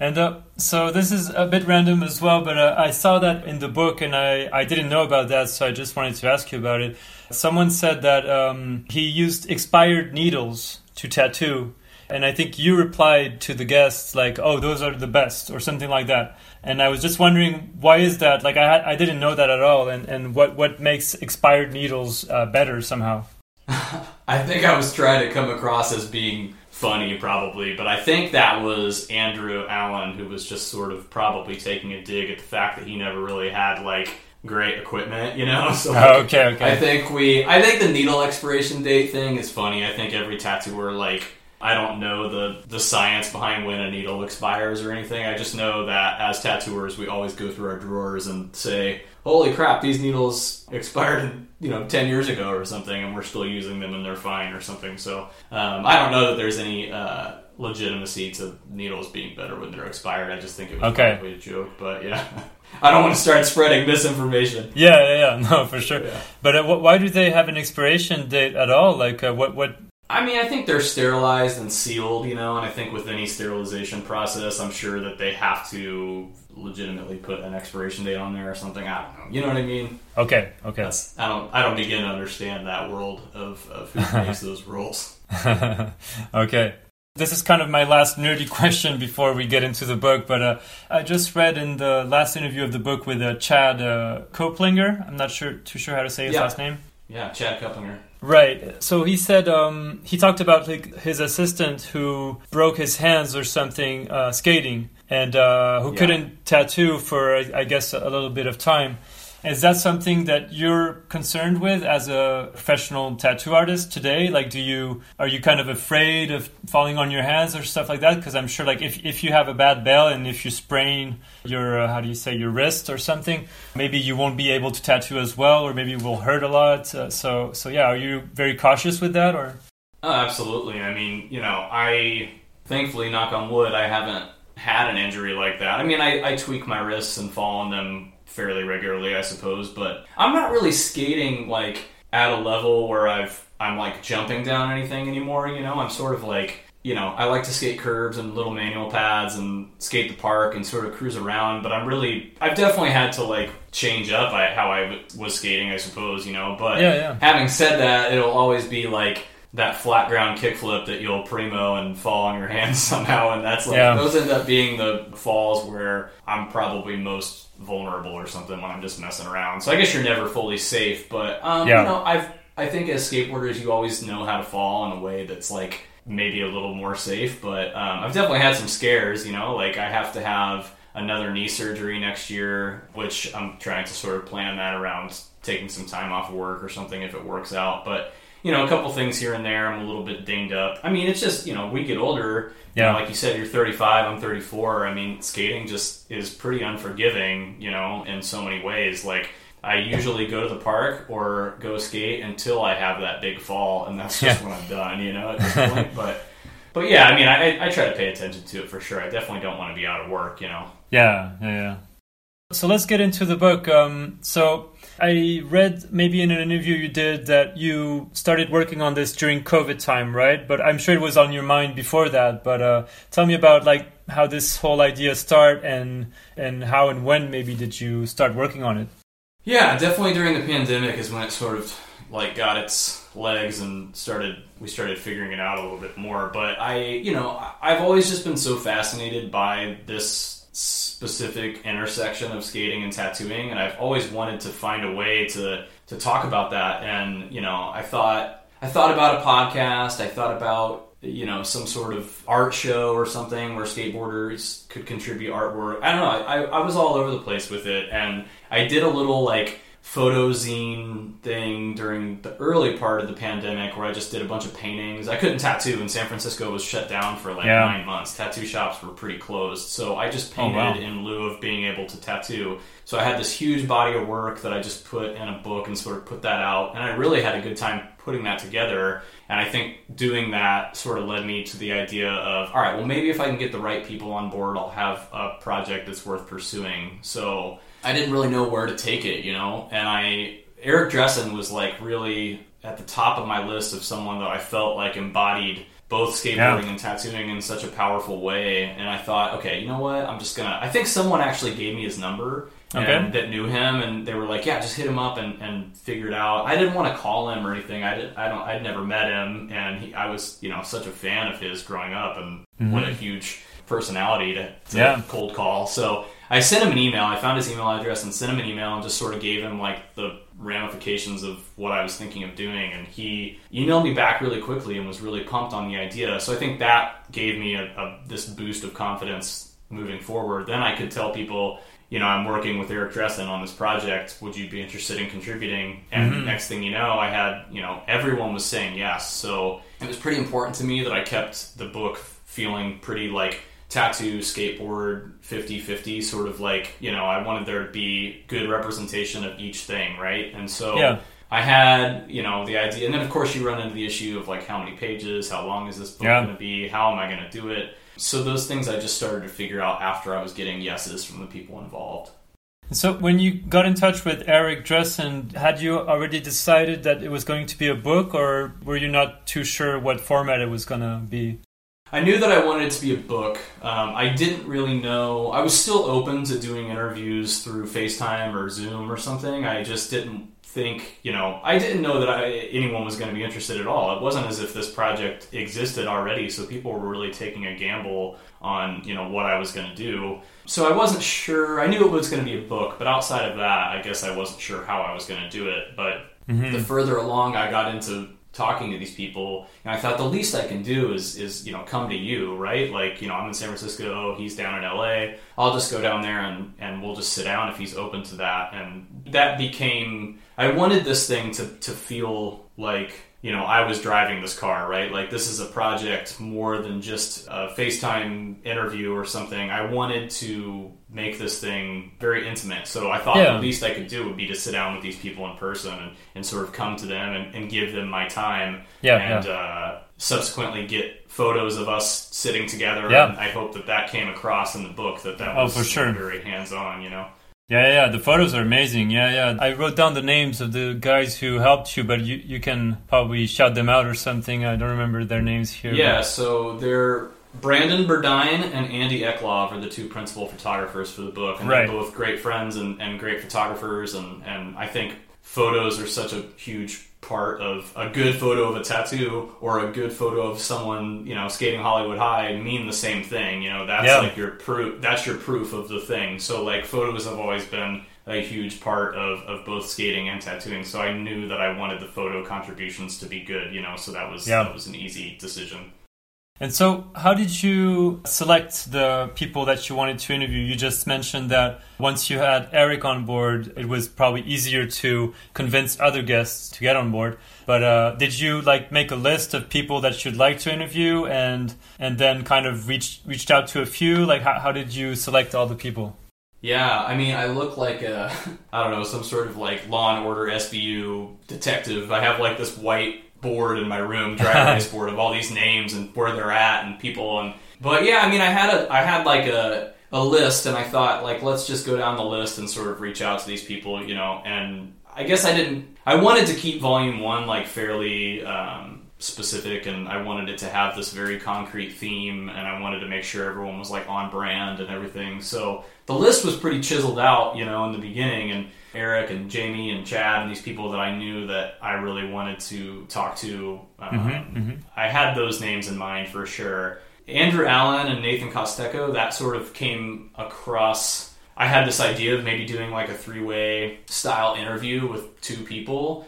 And uh, so this is a bit random as well, but uh, I saw that in the book and I, I didn't know about that, so I just wanted to ask you about it. Someone said that um, he used expired needles to tattoo and I think you replied to the guests like, "Oh, those are the best" or something like that. And I was just wondering why is that? Like, I I didn't know that at all, and and what what makes expired needles uh, better somehow. I think I was trying to come across as being funny, probably, but I think that was Andrew Allen who was just sort of probably taking a dig at the fact that he never really had like great equipment, you know. So Oh, okay, okay. I think we, I think the needle expiration date thing is funny. I think every tattooer like. I don't know the, the science behind when a needle expires or anything. I just know that as tattooers, we always go through our drawers and say, "Holy crap, these needles expired, you know, ten years ago or something, and we're still using them and they're fine or something." So um, I don't know that there's any uh, legitimacy to needles being better when they're expired. I just think it was Okay. probably a joke, but yeah, I don't want to start spreading misinformation. Yeah, yeah, yeah. No, for sure. Yeah. But uh, wh- why do they have an expiration date at all? Like, uh, what what? I mean, I think they're sterilized and sealed, you know, and I think with any sterilization process, I'm sure that they have to legitimately put an expiration date on there or something. I don't know. You know what I mean? Okay, okay. That's I don't I don't begin to understand that world of, of who makes those rules. okay. This is kind of my last nerdy question before we get into the book, but uh, I just read in the last interview of the book with uh, Chad uh, Koeplinger. I'm not sure too sure how to say his Yeah. last name. Yeah, Chad Koeplinger. Right. So he said um, he talked about like his assistant who broke his hands or something uh, skating and uh, who Yeah. couldn't tattoo for I guess a little bit of time. Is that something that you're concerned with as a professional tattoo artist today? Like, do you are you kind of afraid of falling on your hands or stuff like that? Because I'm sure, like, if if you have a bad bell and if you sprain your uh, how do you say your wrist or something, maybe you won't be able to tattoo as well, or maybe it will hurt a lot. Uh, so so yeah, are you very cautious with that or? Oh, absolutely. I mean, you know, I thankfully, knock on wood, I haven't had an injury like that. I mean, I, I tweak my wrists and fall on them fairly regularly, I suppose, but I'm not really skating like at a level where I've I'm like jumping down anything anymore. You know, I'm sort of like you know, I like to skate curbs and little manual pads and skate the park and sort of cruise around, but I'm really, I've definitely had to like change up how I was skating, I suppose, you know, but Yeah, yeah. having said that, it'll always be like that flat ground kickflip that you'll primo and fall on your hands somehow, and that's like Yeah. those end up being the falls where I'm probably most vulnerable or something when I'm just messing around. So I guess you're never fully safe, but um, Yeah. you know, I've I think as skateboarders you always know how to fall in a way that's like maybe a little more safe. But um, I've definitely had some scares. You know, like I have to have another knee surgery next year, which I'm trying to sort of plan that around taking some time off work or something if it works out. But you know, a couple things here and there. I'm a little bit dinged up. I mean, it's just you know, we get older. You know, Yeah. like you said, you're 35. I'm 34. I mean, skating just is pretty unforgiving. You know, in so many ways. Like I usually go to the park or go skate until I have that big fall, and that's just Yeah. when I'm done. You know, at this point. But but yeah, I mean, I, I try to pay attention to it for sure. I definitely don't want to be out of work. You know. Yeah, yeah, yeah. So let's get into the book. Um, so I read maybe in an interview you did that you started working on this during COVID time, right? But I'm sure it was on your mind before that. But uh, tell me about like how this whole idea start and and how and when maybe did you start working on it? Yeah, definitely during the pandemic is when it sort of like got its legs and started we started figuring it out a little bit more. But I, you know, I've always just been so fascinated by this specific intersection of skating and tattooing and I've always wanted to find a way to to talk about that and, you know, I thought I thought about a podcast, I thought about you know some sort of art show or something where skateboarders could contribute artwork. I don't know. I, I was all over the place with it, and I did a little like photo zine thing during the early part of the pandemic where I just did a bunch of paintings. I couldn't tattoo, and San Francisco was shut down for like Yeah. nine months. Tattoo shops were pretty closed, so I just Oh, painted wow. in lieu of being able to tattoo. So I had this huge body of work that I just put in a book and sort of put that out, and I really had a good time putting that together. And I think doing that sort of led me to the idea of, all right, well, maybe if I can get the right people on board, I'll have a project that's worth pursuing. So I didn't really know where to take it, you know, and I Eric Dressen was like really at the top of my list of someone that I felt like embodied both skateboarding Yeah. and tattooing in such a powerful way. And I thought, okay, you know what? I'm just gonna. I think someone actually gave me his number, Okay. and that knew him, and they were like, "Yeah, just hit him up and, and figure it out." I didn't want to call him or anything. I did, I don't. I'd never met him, and he, I was you know such a fan of his growing up, and what a huge personality to, to Mm-hmm. Yeah. cold call. So I sent him an email. I found his email address and sent him an email and just sort of gave him like the ramifications of what I was thinking of doing. And he emailed me back really quickly and was really pumped on the idea. So I think that gave me a, a, this boost of confidence moving forward. Then I could tell people, you know, I'm working with Eric Dressen on this project. Would you be interested in contributing? And mm-hmm. next thing you know, I had, you know, everyone was saying yes. So it was pretty important to me that I kept the book feeling pretty like tattoo, skateboard, 50 50, sort of like, you know, I wanted there to be good representation of each thing, right? And so Yeah. I had, you know, the idea. And then, of course, you run into the issue of like how many pages, how long is this book Yeah. going to be, how am I going to do it? So those things I just started to figure out after I was getting yeses from the people involved. So when you got in touch with Eric Dressen, had you already decided that it was going to be a book, or were you not too sure what format it was going to be? I knew that I wanted it to be a book. Um, I didn't really know. I was still open to doing interviews through FaceTime or Zoom or something. I just didn't think, you know, I didn't know that I, anyone was going to be interested at all. It wasn't as if this project existed already, so people were really taking a gamble on, you know, what I was going to do. So I wasn't sure. I knew it was going to be a book, but outside of that, I guess I wasn't sure how I was going to do it. But the further along I got into talking to these people, and I thought the least I can do is is you know come to you, right? Like you know I'm in San Francisco, he's down in LA. I'll just go down there and and we'll just sit down if he's open to that. And that became I wanted this thing to to feel like you know I was driving this car, right? Like this is a project more than just a FaceTime interview or something. I wanted to make this thing very intimate. So I thought Yeah. the least I could do would be to sit down with these people in person and, and sort of come to them and, and give them my time. Yeah, and Uh, subsequently get photos of us sitting together. Yeah. And I hope that that came across in the book that that Oh, was for sure. very hands on. You know. Yeah, yeah, the photos are amazing. Yeah, yeah. I wrote down the names of the guys who helped you, but you, you can probably shout them out or something. I don't remember their names here. but- Yeah, so they're Brandon Burdine and Andy Eklov are the two principal photographers for the book, and Right. they're both great friends and, and great photographers, and, and I think photos are such a huge part of a good photo of a tattoo or a good photo of someone you know skating Hollywood High mean the same thing. You know, that's Yeah. like your proof. That's your proof of the thing. So like photos have always been a huge part of, of both skating and tattooing. So I knew that I wanted the photo contributions to be good. You know, so that was Yeah. that was an easy decision. And so, how did you select the people that you wanted to interview? You just mentioned that once you had Eric on board, it was probably easier to convince other guests to get on board. But uh, did you like make a list of people that you'd like to interview, and and then kind of reached reached out to a few? Like, how, how did you select all the people? Yeah, I mean, I look like a, I don't know, some sort of like Law and Order SVU detective. I have like this white board in my room, dry erase board of all these names and where they're at and people and. But yeah, I mean, I had a, I had like a, a list, and I thought like, let's just go down the list and sort of reach out to these people, you know. And I guess I didn't. I wanted to keep volume one like fairly. Um, specific and I wanted it to have this very concrete theme and I wanted to make sure everyone was like on brand and everything. So the list was pretty chiseled out, you know, in the beginning and Eric and Jamie and Chad and these people that I knew that I really wanted to talk to. Um, I had those names in mind for sure. Andrew Allen and Nathan Costeco, that sort of came across. I had this idea of maybe doing like a three way style interview with two people.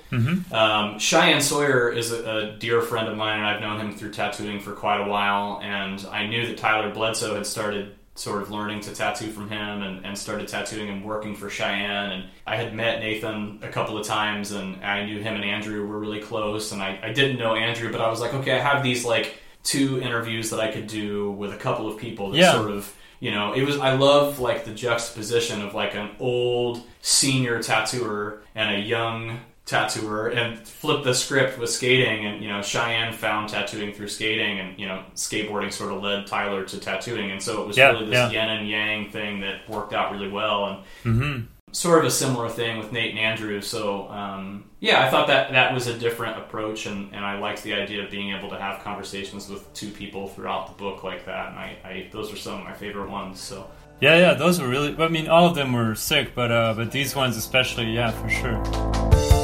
Um, Cheyenne Sawyer is a, a dear friend of mine, and I've known him through tattooing for quite a while. And I knew that Tyler Bledsoe had started sort of learning to tattoo from him and, and started tattooing and working for Cheyenne. And I had met Nathan a couple of times, and I knew him and Andrew were really close. And I, I didn't know Andrew, but I was like, okay, I have these like two interviews that I could do with a couple of people that Yeah. sort of you know it was i love like the juxtaposition of like an old senior tattooer and a young tattooer and flip the script with skating and you know cheyenne found tattooing through skating and you know skateboarding sort of led tyler to tattooing and so it was Yeah, really this yeah. yin and yang thing that worked out really well and sort of a similar thing with Nate and Andrew. So um, yeah, I thought that that was a different approach, and, and I liked the idea of being able to have conversations with two people throughout the book like that. And I, I those are some of my favorite ones. So Yeah, yeah, those were really. I mean, all of them were sick, but uh, but these ones especially, yeah, for sure.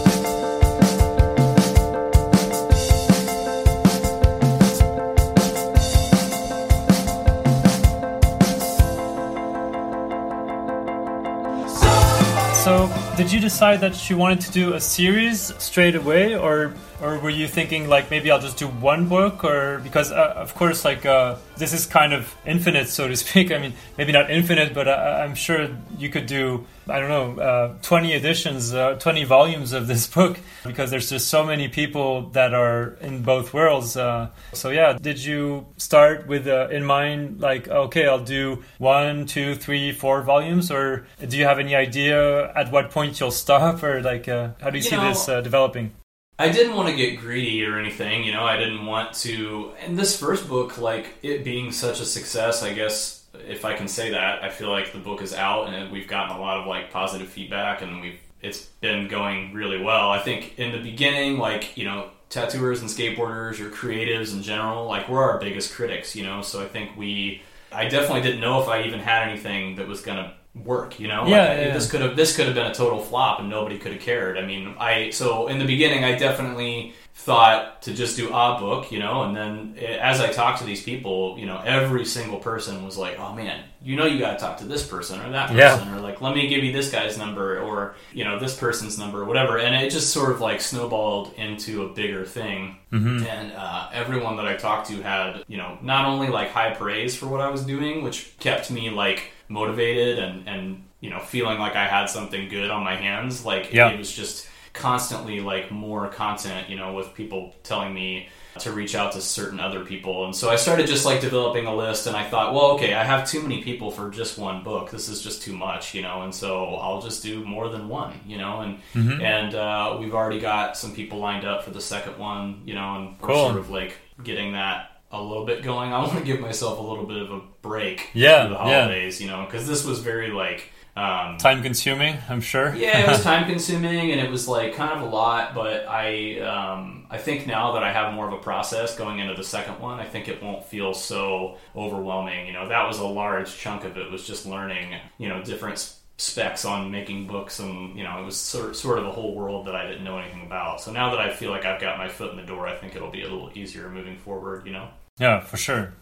Did you decide that you wanted to do a series straight away, or or were you thinking like maybe I'll just do one book, or because uh, of course like uh, this is kind of infinite, so to speak. I mean, maybe not infinite, but uh, I'm sure you could do I don't know uh, 20 editions, uh, 20 volumes of this book because there's just so many people that are in both worlds. Uh, so yeah, did you start with uh, in mind like okay, I'll do one, two, three, four volumes, or do you have any idea at what point you'll stop, or like uh, how do you, You see know, this uh, developing? I didn't want to get greedy or anything, you know. I didn't want to. And this first book, like it being such a success, I guess if I can say that, I feel like the book is out and we've gotten a lot of like positive feedback, and we've it's been going really well. I think in the beginning, like you know, tattooers and skateboarders or creatives in general, like we're our biggest critics, you know. So I think we, I definitely didn't know if I even had anything that was gonna work, you know. Yeah, Like, yeah, this could have this could have been a total flop and nobody could have cared. I mean, I so in the beginning I definitely thought to just do a book, you know, and then eh, as I talked to these people, you know, every single person was like, "Oh man, you know you got to talk to this person or that Yeah. person or like let me give you this guy's number or, you know, this person's number or whatever." And it just sort of like snowballed into a bigger thing. And uh, everyone that I talked to had, you know, not only like high praise for what I was doing, which kept me like motivated and and you know feeling like I had something good on my hands. Like Yeah. it was just constantly like more content, you know, with people telling me to reach out to certain other people. And so I started just like developing a list and I thought, well, okay, I have too many people for just one book. This is just too much, you know, and so I'll just do more than one, you know, and and uh, we've already got some people lined up for the second one, you know, and we're Cool. sort of like getting that a little bit going. I want to give myself a little bit of a break Yeah, the yeah. holidays, you know, because this was very like um, Time consuming, I'm sure. yeah, it was time consuming and it was like kind of a lot, but I um, I think now that I have more of a process going into the second one, I think it won't feel so overwhelming. You know, that was a large chunk of it was just learning, you know, different specs on making books and you know it was sort sort of a whole world that I didn't know anything about. So now that I feel like I've got my foot in the door, I think it'll be a little easier moving forward. You know. Yeah, for sure.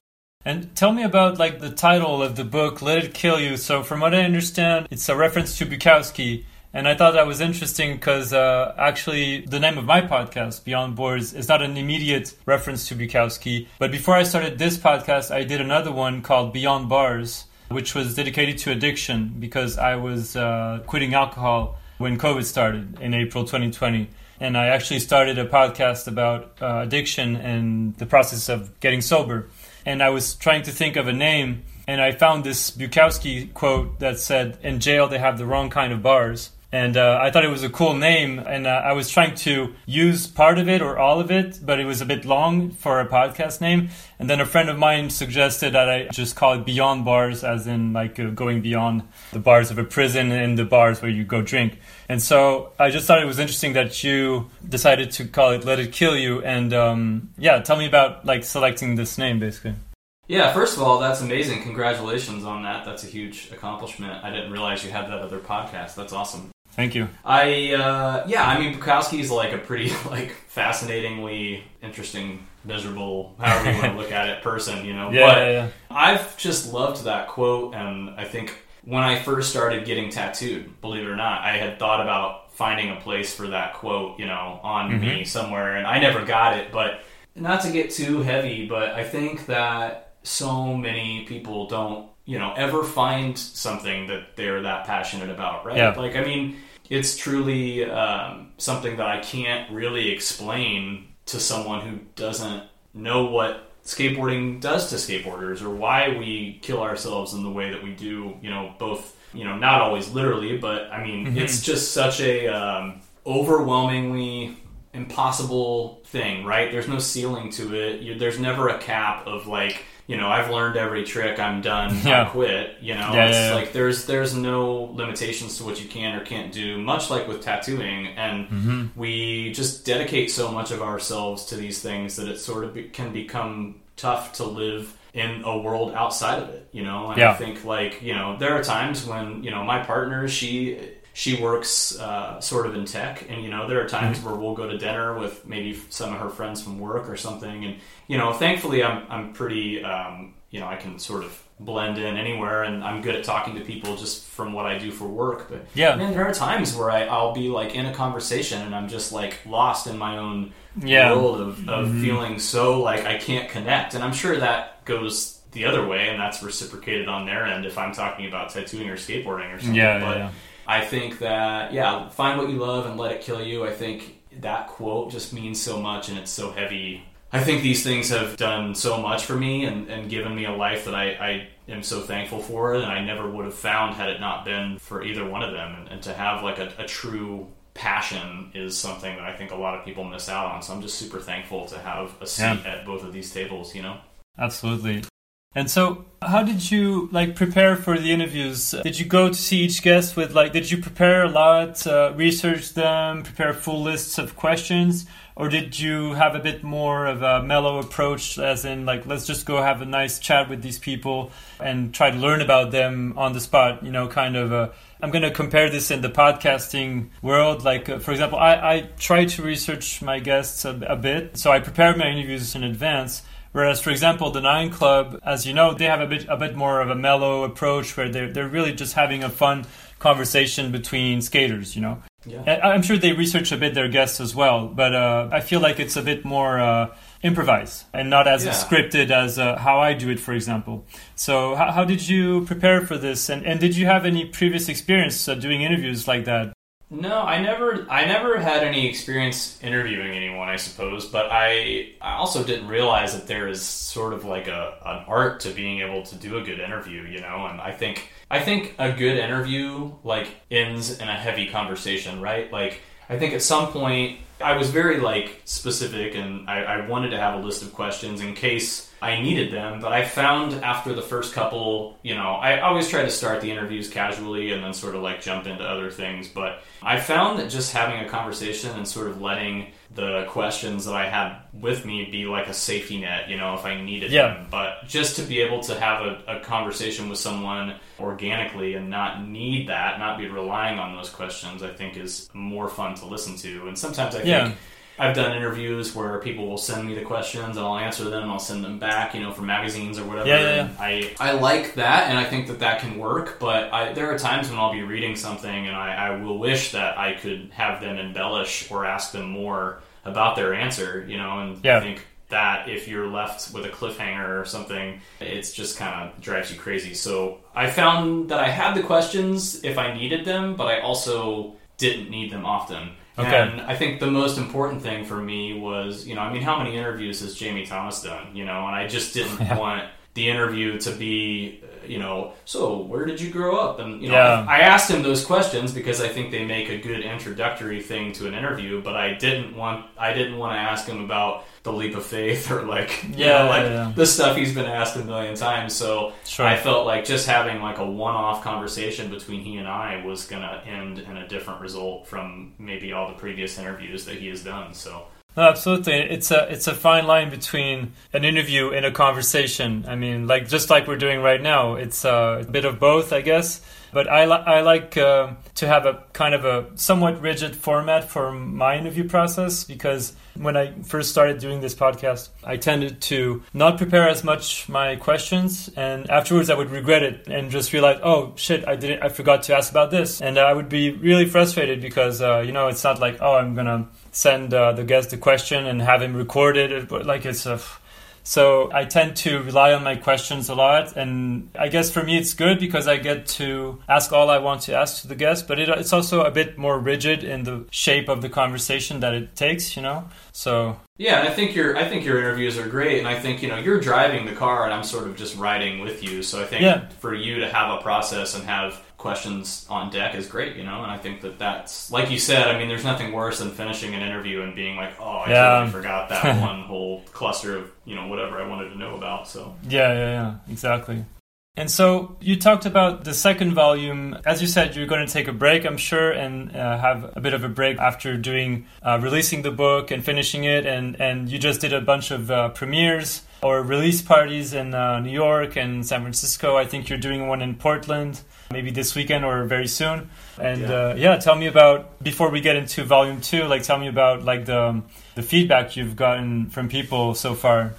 And tell me about like the title of the book, "Let It Kill You." So, from what I understand, it's a reference to Bukowski, and I thought that was interesting because uh, actually the name of my podcast, Beyond Boards, is not an immediate reference to Bukowski. But before I started this podcast, I did another one called Beyond Bars, which was dedicated to addiction because I was uh, quitting alcohol when COVID started in April 2020. And I actually started a podcast about uh, addiction and the process of getting sober. And I was trying to think of a name, and I found this Bukowski quote that said, In jail, they have the wrong kind of bars. And uh, I thought it was a cool name, and uh, I was trying to use part of it or all of it, but it was a bit long for a podcast name. And then a friend of mine suggested that I just call it Beyond Bars, as in like uh, going beyond the bars of a prison and the bars where you go drink. And so I just thought it was interesting that you decided to call it Let It Kill You. And um, yeah, tell me about like selecting this name, basically. Yeah, first of all, that's amazing. Congratulations on that. That's a huge accomplishment. I didn't realize you had that other podcast. That's awesome. Thank you. I uh, yeah, I mean Bukowski's like a pretty like fascinatingly interesting, miserable, however you want to look at it, person, you know. Yeah, but yeah, yeah. I've just loved that quote, and I think when I first started getting tattooed, believe it or not, I had thought about finding a place for that quote, you know, on me somewhere, and I never got it. But not to get too heavy, but I think that so many people don't, you know, ever find something that they're that passionate about, right? Yeah. Like, I mean, it's truly um, something that I can't really explain to someone who doesn't know what skateboarding does to skateboarders or why we kill ourselves in the way that we do, you know, both, you know, not always literally, but I mean, it's just such a um, overwhelmingly impossible thing, right? There's no ceiling to it. You, there's never a cap of like, you know, I've learned every trick. I'm done. Yeah. I quit. You know, Yeah, it's yeah, like there's there's no limitations to what you can or can't do. Much like with tattooing, and Mm-hmm. we just dedicate so much of ourselves to these things that it sort of be, can become tough to live in a world outside of it. You know, and. I think like you know there are times when you know my partner she she works uh, sort of in tech and you know there are times Mm-hmm. where we'll go to dinner with maybe some of her friends from work or something and you know thankfully i'm, I'm pretty um, you know i can sort of blend in anywhere and i'm good at talking to people just from what i do for work but Yeah. then there are times where I, i'll be like in a conversation and i'm just like lost in my own Yeah. world of, of feeling so like i can't connect and i'm sure that goes the other way and that's reciprocated on their end if i'm talking about tattooing or skateboarding or something Yeah, yeah, but yeah. I think that yeah, find what you love and let it kill you. I think that quote just means so much and it's so heavy. I think these things have done so much for me and, and given me a life that I, I am so thankful for and I never would have found had it not been for either one of them. And, and to have like a, a true passion is something that I think a lot of people miss out on. So I'm just super thankful to have a seat Yeah. at both of these tables, you know? Absolutely. And so, how did you like prepare for the interviews? Did you go to see each guest with like? Did you prepare a lot, uh, research them, prepare full lists of questions, or did you have a bit more of a mellow approach, as in like, let's just go have a nice chat with these people and try to learn about them on the spot? You know, kind of. Uh, I'm going to compare this in the podcasting world. Like, uh, for example, I, I try to research my guests a, a bit, so I prepare my interviews in advance. Whereas, for example, the Nine Club, as you know, they have a bit a bit more of a mellow approach where they're they're really just having a fun conversation between skaters. You know, Yeah. I'm sure they research a bit their guests as well, but uh, I feel like it's a bit more uh, improvised and not as Yeah. scripted as uh, how I do it, for example. So, how, how did you prepare for this, and and did you have any previous experience uh, doing interviews like that? No, I never I never had any experience interviewing anyone, I suppose, but I I also didn't realize that there is sort of like a an art to being able to do a good interview, you know, and I think I think a good interview like ends in a heavy conversation, right? Like I think at some point I was very like specific and I, I wanted to have a list of questions in case I needed them, but I found after the first couple, you know, I always try to start the interviews casually and then sort of like jump into other things. But I found that just having a conversation and sort of letting the questions that I had with me be like a safety net, you know, if I needed Yeah. them. But just to be able to have a, a conversation with someone organically and not need that, not be relying on those questions, I think is more fun to listen to. And sometimes I Yeah. think I've done interviews where people will send me the questions and I'll answer them. I'll send them back, you know, from magazines or whatever. Yeah, yeah, And I I like that, and I think that that can work. But I, there are times when I'll be reading something and I, I will wish that I could have them embellish or ask them more about their answer, you know. And Yeah. I think that if you're left with a cliffhanger or something, it's just kind of drives you crazy. So I found that I had the questions if I needed them, but I also didn't need them often. Okay. And I think the most important thing for me was, you know, I mean, how many interviews has Jamie Thomas done? You know, and I just didn't want the interview to be, uh, you know, so where did you grow up? And you know, Yeah. I asked him those questions because I think they make a good introductory thing to an interview. But I didn't want, I didn't want to ask him about the leap of faith or like, you Yeah, know, like yeah. the stuff he's been asked a million times. So Sure. I felt like just having like a one-off conversation between he and I was gonna end in a different result from maybe all the previous interviews that he has done. So No, absolutely. It's a it's a fine line between an interview and a conversation. I mean, like just like we're doing right now, it's a bit of both, I guess. But I li- I like uh, to have a kind of a somewhat rigid format for my interview process because when I first started doing this podcast, I tended to not prepare as much my questions, and afterwards I would regret it and just realize, oh shit, I didn't, I forgot to ask about this, and I would be really frustrated because uh, you know it's not like oh I'm gonna send uh, the guest the question and have him record it, but like it's a so I tend to rely on my questions a lot, and I guess for me it's good because I get to ask all I want to ask to the guest. But it, it's also a bit more rigid in the shape of the conversation that it takes, you know. So yeah, and I think your I think your interviews are great, and I think you know you're driving the car, and I'm sort of just riding with you. So I think Yeah. for you to have a process and have questions on deck is great, you know. And I think that that's like you said. I mean, there's nothing worse than finishing an interview and being like, "Oh, I Yeah. totally forgot that one whole cluster of you know whatever I wanted to know about." So Yeah, yeah, yeah, exactly. And so you talked about the second volume. As you said, you're going to take a break, I'm sure, and uh, have a bit of a break after doing uh, releasing the book and finishing it. And and you just did a bunch of uh, premieres or release parties in uh, New York and San Francisco. I think you're doing one in Portland, maybe this weekend or very soon. And Yeah. uh, yeah, tell me about before we get into volume two. Like, tell me about like the the feedback you've gotten from people so far.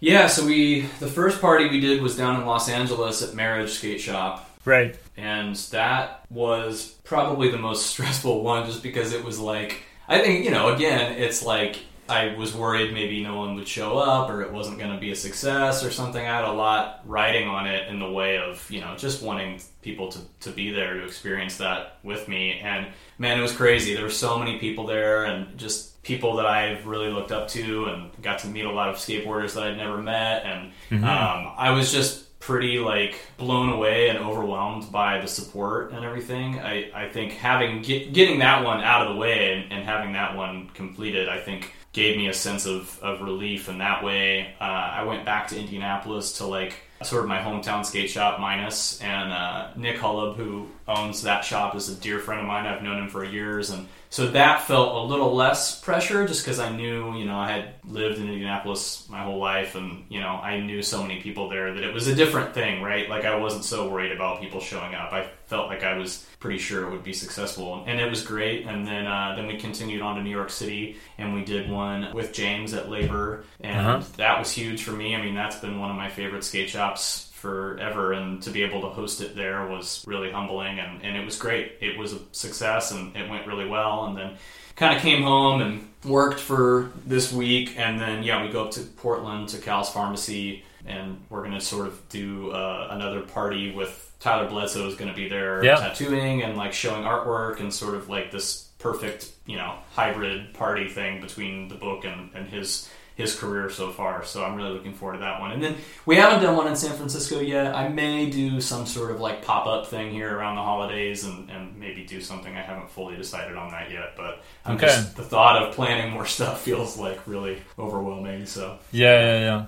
Yeah, so we the first party we did was down in Los Angeles at Marriage Skate Shop. Right. and that was probably the most stressful one just because it was like i think you know again it's like i was worried maybe no one would show up or it wasn't going to be a success or something i had a lot riding on it in the way of you know just wanting people to, to be there to experience that with me and man it was crazy there were so many people there and just people that i've really looked up to and got to meet a lot of skateboarders that i'd never met and um, i was just pretty like blown away and overwhelmed by the support and everything. I, I think having get, getting that one out of the way and, and having that one completed, I think gave me a sense of, of relief. And that way, uh, I went back to Indianapolis to like sort of my hometown skate shop minus and uh, Nick Hullab, who owns that shop, is a dear friend of mine. I've known him for years and so that felt a little less pressure just because I knew, you know, I had lived in Indianapolis my whole life and, you know, I knew so many people there that it was a different thing, right? Like I wasn't so worried about people showing up. I felt like I was pretty sure it would be successful and it was great. And then, uh, then we continued on to New York City and we did one with James at Labor and Uh-huh. that was huge for me. I mean, that's been one of my favorite skate shops forever and to be able to host it there was really humbling and, and it was great it was a success and it went really well and then kind of came home and worked for this week and then yeah we go up to portland to cal's pharmacy and we're going to sort of do uh, another party with tyler bledsoe is going to be there Yeah. tattooing and like showing artwork and sort of like this perfect you know hybrid party thing between the book and, and his his career so far. So I'm really looking forward to that one. And then we haven't done one in San Francisco yet. I may do some sort of like pop up thing here around the holidays and, and maybe do something. I haven't fully decided on that yet, but I'm Okay. just the thought of planning more stuff feels like really overwhelming. So Yeah, yeah, yeah.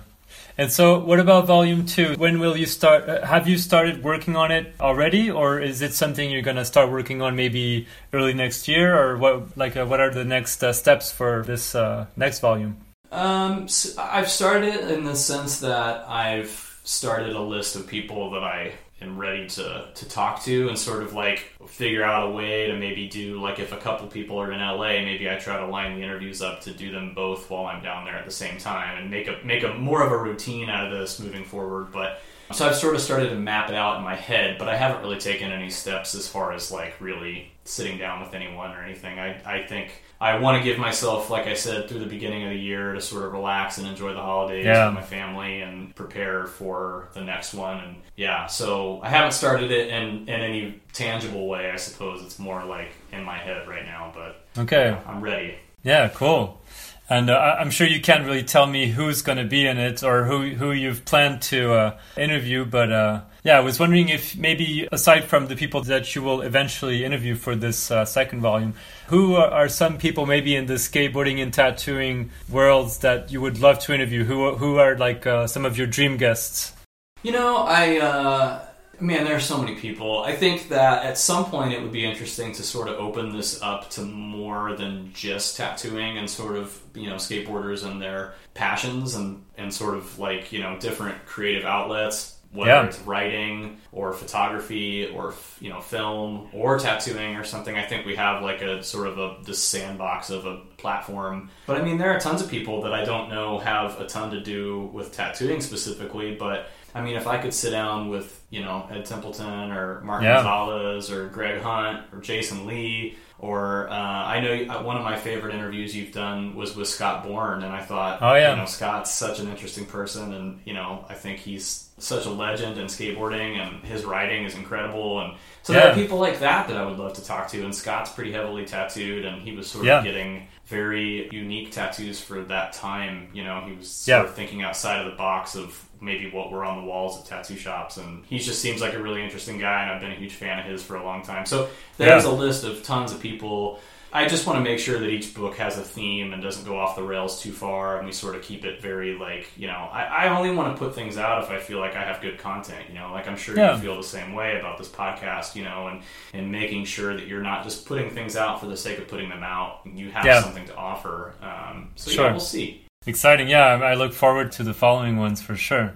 And so, what about volume two? When will you start? Uh, have you started working on it already, or is it something you're gonna start working on maybe early next year, or what? Like, uh, what are the next uh, steps for this uh, next volume? Um, s I've started in the sense that I've started a list of people that I am ready to, to talk to and sort of like figure out a way to maybe do like if a couple people are in LA, maybe I try to line the interviews up to do them both while I'm down there at the same time and make a make a more of a routine out of this moving forward. But so I've sort of started to map it out in my head, but I haven't really taken any steps as far as like really sitting down with anyone or anything. I, I think I want to give myself, like I said, through the beginning of the year to sort of relax and enjoy the holidays Yeah. with my family and prepare for the next one. And yeah, so I haven't started it in, in any tangible way, I suppose. It's more like in my head right now, but Okay. I'm ready. Yeah, cool. And uh, I- I'm sure you can't really tell me who's going to be in it or who who you've planned to uh, interview, but uh, yeah, I was wondering if maybe aside from the people that you will eventually interview for this uh, second volume, who are are some people maybe in the skateboarding and tattooing worlds that you would love to interview? Who who are like uh, some of your dream guests? You know, I uh, man, there are so many people. I think that at some point it would be interesting to sort of open this up to more than just tattooing and sort of you know skateboarders and their passions and and sort of like you know different creative outlets. Whether Yeah. it's writing or photography or you know film or tattooing or something, I think we have like a sort of a this sandbox of a platform. But I mean, there are tons of people that I don't know have a ton to do with tattooing specifically, but I mean, if I could sit down with, you know, Ed Templeton or Martin Yeah. Gonzales or Greg Hunt or Jason Lee, or uh, I know uh, one of my favorite interviews you've done was with Scott Bourne, and I thought, Oh, yeah. you know, Scott's such an interesting person, and, you know, I think he's such a legend in skateboarding, and his writing is incredible. And so there are people like that that I would love to talk to, and Scott's pretty heavily tattooed, and he was sort Yeah. of getting very unique tattoos for that time. You know, he was Yeah. of thinking outside of the box of maybe what were on the walls of tattoo shops. And he just seems like a really interesting guy, and I've been a huge fan of his for a long time. So there's Yeah. a list of tons of people. I just want to make sure that each book has a theme and doesn't go off the rails too far, and we sort of keep it very like you know. I, I only want to put things out if I feel like I have good content. You know, like I'm sure Yeah. you feel the same way about this podcast. You know, and and making sure that you're not just putting things out for the sake of putting them out. You have Yeah. something to offer. Um, so Sure. yeah, we'll see. Exciting, yeah. I look forward to the following ones for sure.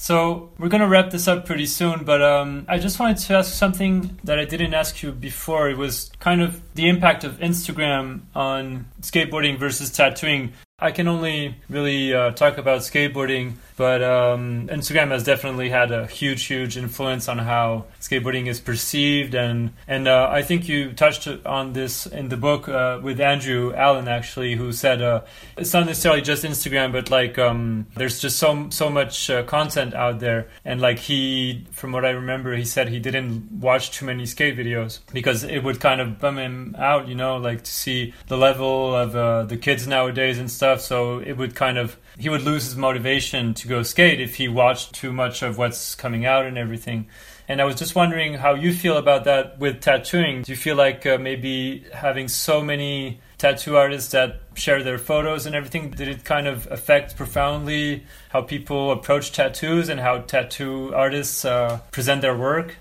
So we're gonna wrap this up pretty soon, but um, I just wanted to ask something that I didn't ask you before. It was kind of the impact of Instagram on skateboarding versus tattooing. I can only really uh, talk about skateboarding, but um, Instagram has definitely had a huge, huge influence on how skateboarding is perceived, and and uh, I think you touched on this in the book uh, with Andrew Allen actually, who said uh, it's not necessarily just Instagram, but like um, there's just so so much uh, content out there, and like he, from what I remember, he said he didn't watch too many skate videos because it would kind of bum him out, you know, like to see the level of uh, the kids nowadays and stuff. So it would kind of he would lose his motivation to go skate if he watched too much of what's coming out and everything. And I was just wondering how you feel about that with tattooing. Do you feel like uh, maybe having so many tattoo artists that share their photos and everything, did it kind of affect profoundly how people approach tattoos and how tattoo artists uh, present their work?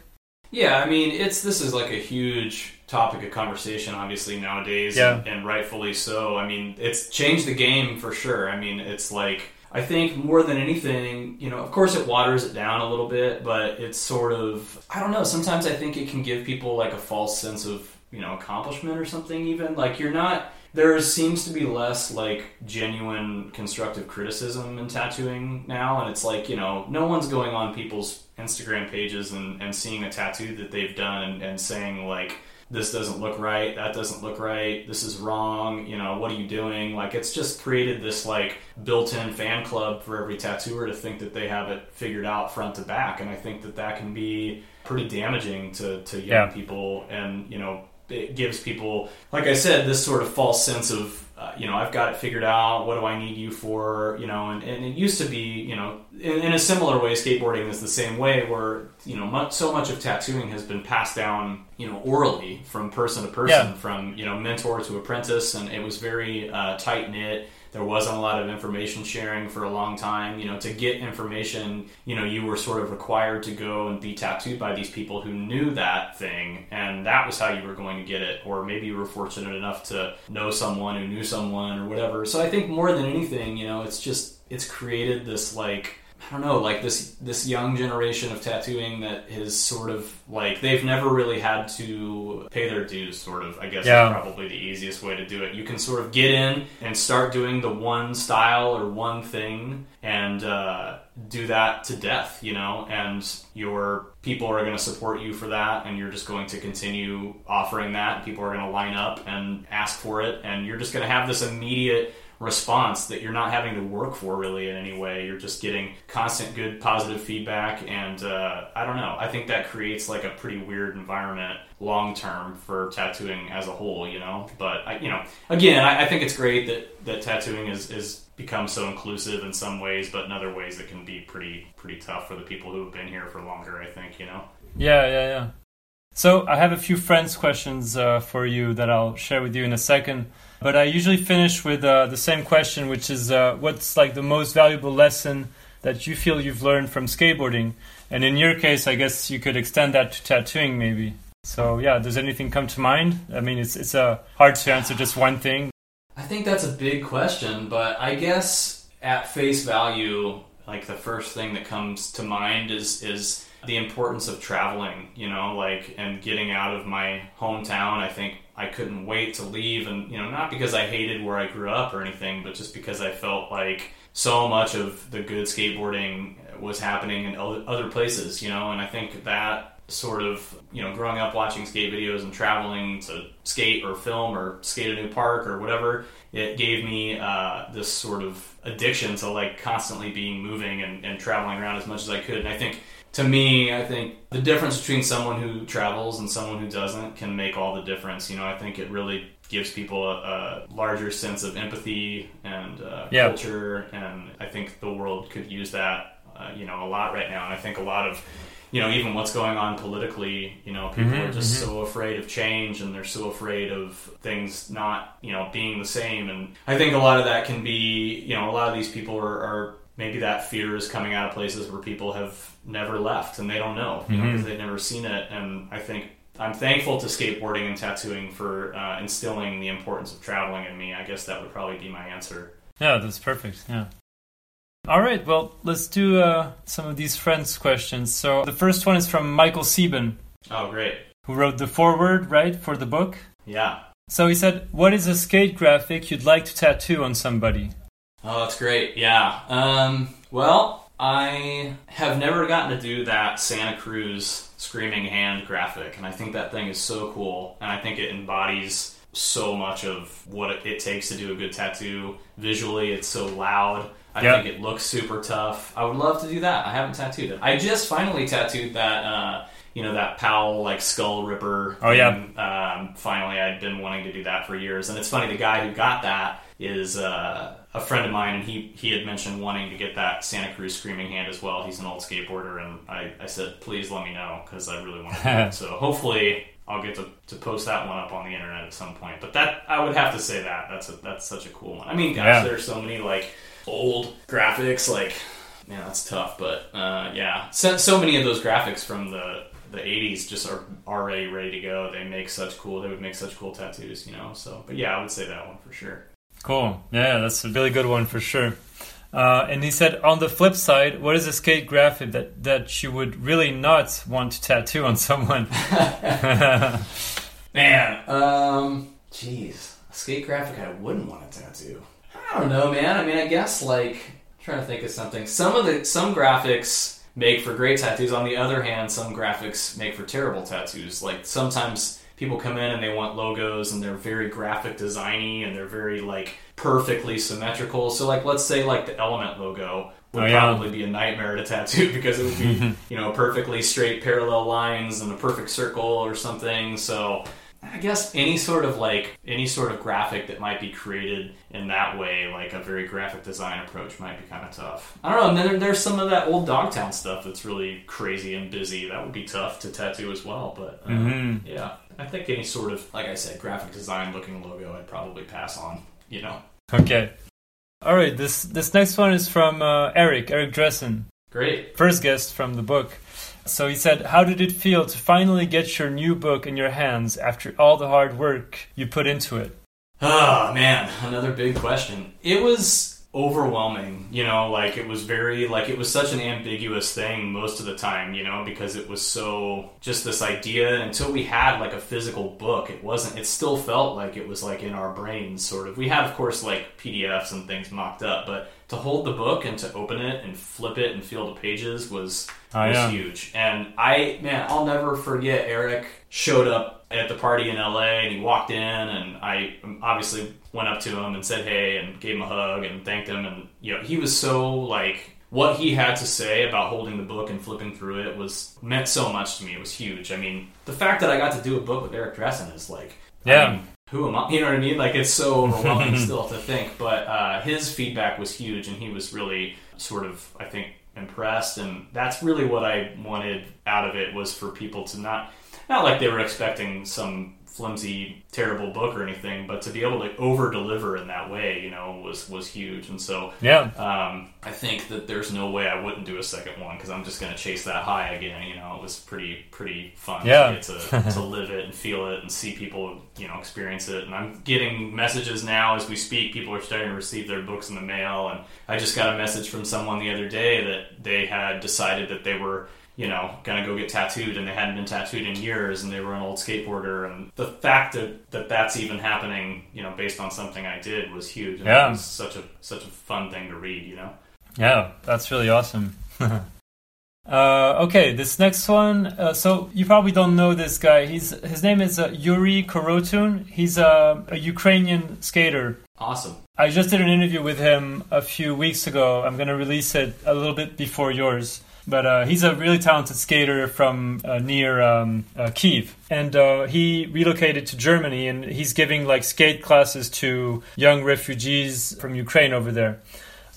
Yeah, I mean, it's this is like a huge topic of conversation, obviously nowadays, Yeah. and, and rightfully so. I mean, it's changed the game for sure. I mean, it's like I think more than anything, you know, of course it waters it down a little bit, but it's sort of I don't know. Sometimes I think it can give people like a false sense of you know accomplishment or something. Even like you're not. There seems to be less like genuine constructive criticism in tattooing now, and it's like you know no one's going on people's Instagram pages and, and seeing a tattoo that they've done and, and saying like this doesn't look right, that doesn't look right, this is wrong, you know, what are you doing? Like it's just created this like built-in fan club for every tattooer to think that they have it figured out front to back, and I think that that can be pretty damaging to to young Yeah. people, and you know it gives people, like I said, this sort of false sense of uh, you know, I've got it figured out. What do I need you for? You know, and, and it used to be, you know, in, in a similar way, skateboarding is the same way, where you know, much, so much of tattooing has been passed down, you know, orally from person to person, Yeah. from you know, mentor to apprentice, and it was very uh, tight knit. There wasn't a lot of information sharing for a long time. You know, to get information, you know, you were sort of required to go and be tattooed by these people who knew that thing, and that was how you were going to get it. Or maybe you were fortunate enough to know someone who knew someone or whatever. So I think more than anything, you know, it's just it's created this like I don't know, like this this young generation of tattooing that is sort of like they've never really had to pay their dues. Sort of, I guess, Yeah. is probably the easiest way to do it. You can sort of get in and start doing the one style or one thing and uh, do that to death, you know, and your people are going to support you for that, and you're just going to continue offering that. People are going to line up and ask for it, and you're just going to have this immediate response that you're not having to work for really in any way. You're just getting constant good positive feedback, and uh, I don't know. I think that creates like a pretty weird environment long term for tattooing as a whole, you know. But I, you know, again, I, I think it's great that that tattooing is is become so inclusive in some ways, but in other ways it can be pretty pretty tough for the people who have been here for longer. I think you know. Yeah, yeah, yeah. So I have a few friends' questions uh, for you that I'll share with you in a second. But I usually finish with uh, the same question, which is uh, what's like the most valuable lesson that you feel you've learned from skateboarding? And in your case, I guess you could extend that to tattooing, maybe. So yeah, does anything come to mind? I mean, it's it's uh, hard to answer just one thing. I think that's a big question, but I guess at face value, like the first thing that comes to mind is is the importance of traveling, you know, like and getting out of my hometown. I think I couldn't wait to leave and you know, not because I hated where I grew up or anything, but just because I felt like so much of the good skateboarding was happening in other places, you know, and I think that sort of you know growing up watching skate videos and traveling to skate or film or skate a new park or whatever it gave me uh, this sort of addiction to like constantly being moving and, and traveling around as much as i could and i think to me i think the difference between someone who travels and someone who doesn't can make all the difference you know i think it really gives people a, a larger sense of empathy and uh, Yeah. culture and i think the world could use that uh, you know, a lot right now. And I think a lot of, you know, even what's going on politically, you know, people Mhm, are just mhm. so afraid of change and they're so afraid of things not, you know, being the same. And I think a lot of that can be, you know, a lot of these people are, are maybe that fear is coming out of places where people have never left and they don't know, you know, Mhm. because they've never seen it. And I think I'm thankful to skateboarding and tattooing for uh, instilling the importance of traveling in me. I guess that would probably be my answer. Yeah, that's perfect. Yeah. All right, well, let's do uh, some of these friends' questions. So the first one is from Michael Sieben, Oh, great. who wrote the foreword, right, for the book. Yeah. So he said, What is a skate graphic you'd like to tattoo on somebody? Oh, that's great. Yeah. Um, well, I have never gotten to do that Santa Cruz screaming hand graphic, and I think that thing is so cool, and I think it embodies so much of what it- takes to do a good tattoo. Visually, it's so loud. I Yeah. think it looks super tough. I would love to do that. I haven't tattooed it. I just finally tattooed that. Uh, you know that Powell like skull ripper. Oh, yeah. thing. Um, finally, I'd been wanting to do that for years, and it's funny. The guy who got that is uh, a friend of mine, and he he had mentioned wanting to get that Santa Cruz screaming hand as well. He's an old skateboarder, and I, I said, please let me know because I really want to do it. So hopefully. I'll get to, to post that one up on the internet at some point, but that I would have to say that that's a, that's such a cool one. I mean, gosh, Yeah. there's so many like old graphics, like man, that's tough. But uh, yeah, so, so many of those graphics from the the 80s just are already ready to go. They make such cool. They would make such cool tattoos, you know. So, but yeah, I would say that one for sure. Cool. Yeah, that's a really good one for sure. Uh, and he said, on the flip side, what is a skate graphic that, that you would really not want to tattoo on someone? Man, um, jeez, a skate graphic I wouldn't want to tattoo. I don't know, man. I mean, I guess like I'm trying to think of something. Some of the some graphics make for great tattoos. On the other hand, some graphics make for terrible tattoos. Like sometimes people come in and they want logos and they're very graphic designy and they're very like perfectly symmetrical. So like let's say like the Element logo would Oh, yeah. probably be a nightmare to tattoo because it would be you know perfectly straight parallel lines and a perfect circle or something. So I guess any sort of like any sort of graphic that might be created in that way, like a very graphic design approach, might be kind of tough. I don't know. And then there- there's some of that old Dogtown stuff that's really crazy and busy. That would be tough to tattoo as well. But uh, Mhm. yeah, I think any sort of like I said, graphic design looking logo, I'd probably pass on. You know, okay. All right, this, this next one is from uh, Eric, Eric Dressen, great. first guest from the book. So he said, How did it feel to finally get your new book in your hands after all the hard work you put into it? Oh man, another big question. It was overwhelming, you know, like it was very like it was such an ambiguous thing most of the time, you know, because it was so just this idea until we had like a physical book, it wasn't it still felt like it was like in our brains sort of. We had of course like PDFs and things mocked up, but to hold the book and to open it and flip it and feel the pages was Oh, was yeah. huge. And I, man, I'll never forget. Eric showed up at the party in LA, and he walked in, and I obviously went up to him and said hey, and gave him a hug and thanked him. And you know, he was so like what he had to say about holding the book and flipping through it was meant so much to me. It was huge. I mean, the fact that I got to do a book with Eric Dressen is like, I Yeah. mean, who am I? You know what I mean? Like it's so overwhelming still to think. But uh, his feedback was huge, and he was really sort of, I think, impressed. And that's really what I wanted out of it was for people to not, not like they were expecting some flimsy, terrible book or anything, but to be able to over deliver in that way, you know, was was huge. And so Yeah. um, I think that there's no way I wouldn't do a second one because I'm just going to chase that high again. You know, it was pretty pretty fun Yeah. to get to, to live it and feel it and see people you know experience it. And I'm getting messages now as we speak. People are starting to receive their books in the mail, and I just got a message from someone the other day that they had decided that they were you know, gonna go get tattooed, and they hadn't been tattooed in years, and they were an old skateboarder, and the fact that, that that's even happening, you know, based on something I did was huge. And Yeah. it was such a such a fun thing to read, you know. Yeah, that's really awesome. uh, okay, this next one. Uh, so you probably don't know this guy. He's his name is uh, Yuri Korotun. He's a, a Ukrainian skater. Awesome. I just did an interview with him a few weeks ago. I'm gonna release it a little bit before yours. But uh, he's a really talented skater from uh, near um, uh, Kiev, and uh, he relocated to Germany, and he's giving like skate classes to young refugees from Ukraine over there.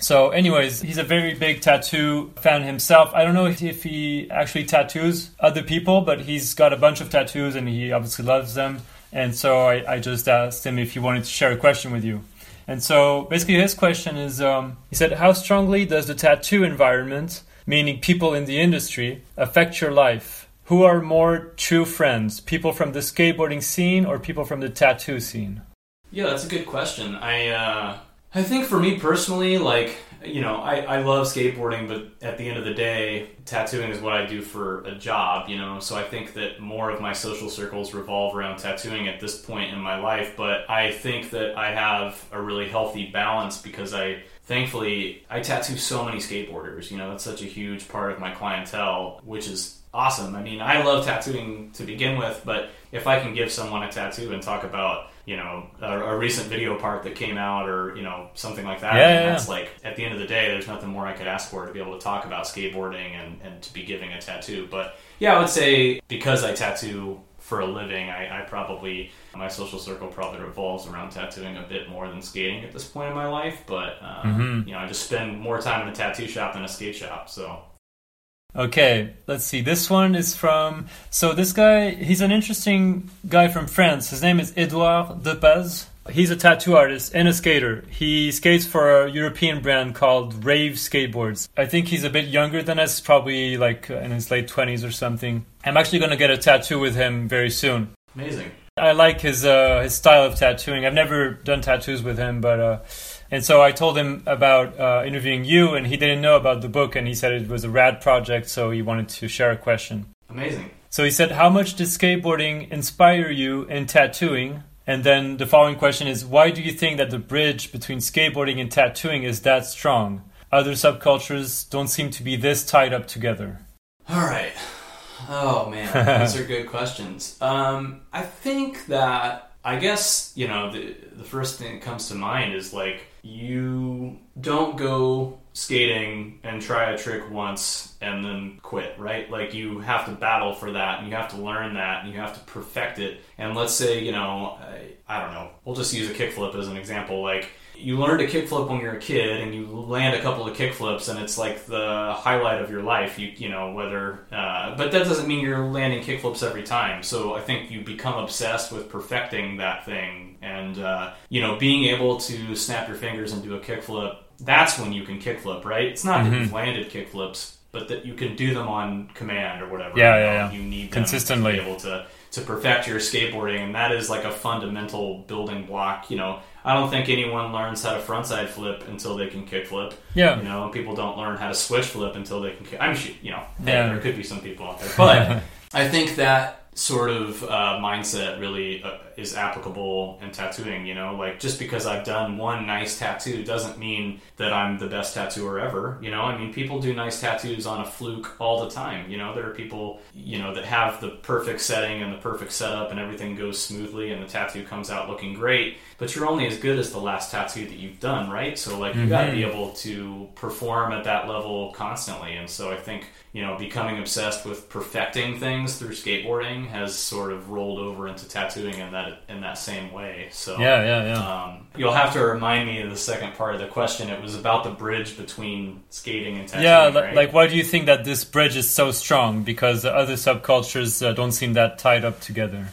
So, anyways, he's a very big tattoo fan himself. I don't know if, he actually tattoos other people, but he's got a bunch of tattoos and he obviously loves them. And so I, I just asked him if he wanted to share a question with you. And so basically, his question is um, he said, How strongly does the tattoo environment, meaning people in the industry, affect your life? Who are more true friends, people from the skateboarding scene or people from the tattoo scene? Yeah, that's a good question. I uh, I think for me personally, like you know, I, I love skateboarding, but at the end of the day, tattooing is what I do for a job, you know. So I think that more of my social circles revolve around tattooing at this point in my life. But I think that I have a really healthy balance because I thankfully I tattoo so many skateboarders. You know, that's such a huge part of my clientele, which is awesome. I mean, I love tattooing to begin with, but if I can give someone a tattoo and talk about you know a, a recent video part that came out or you know something like that Yeah, yeah, that's yeah. like at the end of the day there's nothing more i could ask for to be able to talk about skateboarding and, and to be giving a tattoo but yeah i would say because i tattoo for a living i, I probably my social circle probably revolves around tattooing a bit more than skating at this point in my life but uh, Mhm. you know i just spend more time in a tattoo shop than a skate shop so Okay, let's see. This one is from. So, this guy, he's an interesting guy from France. His name is Edouard Depaz. He's a tattoo artist and a skater. He skates for a European brand called Rave Skateboards. I think he's a bit younger than us, probably like uh, in his late 20s or something. I'm actually going to get a tattoo with him very soon. amazing I like his uh, his style of tattooing. I've never done tattoos with him, but uh, and so I told him about uh, interviewing you, and he didn't know about the book, and he said it was a rad project, so he wanted to share a question. amazing So he said, "How much did skateboarding inspire you in tattooing?" And then the following question is, "Why do you think that the bridge between skateboarding and tattooing is that strong? Other subcultures don't seem to be this tied up together." All right. Oh man, those are good questions. Um, I think that I guess you know the the first thing that comes to mind is like you don't go skating and try a trick once and then quit, right? Like you have to battle for that and you have to learn that and you have to perfect it. And let's say, you know, I, I don't know, we'll just use a kickflip as an example. Like you learn to kickflip when you're a kid and you land a couple of kickflips and it's like the highlight of your life. You, you know, whether, uh, but that doesn't mean you're landing kickflips every time. So I think you become obsessed with perfecting that thing and, uh, you know, being able to snap your fingers and do a kickflip that's when you can kickflip, right? It's not that you've landed kickflips, but that you can do them on command or whatever. Yeah, you yeah, know, yeah. You need Consistently. to be able to to perfect your skateboarding, and that is like a fundamental building block. You know, I don't think anyone learns how to frontside flip until they can kickflip. Yeah. You know, and people don't learn how to switch flip until they can. Kick. I'm sure, you know, hey, Yeah. there could be some people out there, but I think that sort of uh, mindset really uh, is applicable in tattooing. You know, like just because I've done one nice tattoo doesn't mean that I'm the best tattooer ever. You know, I mean, people do nice tattoos on a fluke all the time. You know, there are people, you know, that have the perfect setting and the perfect setup and everything goes smoothly and the tattoo comes out looking great. But you're only as good as the last tattoo that you've done, right? So like you got to mm-hmm. be able to perform at that level constantly. And so I think you know becoming obsessed with perfecting things through skateboarding has sort of rolled over into tattooing and that in that same way. So Yeah, yeah, yeah. um, you'll have to remind me of the second part of the question. It was about the bridge between skating and tattooing. Yeah, right? like why do you think that this bridge is so strong? Because the other subcultures uh, don't seem that tied up together.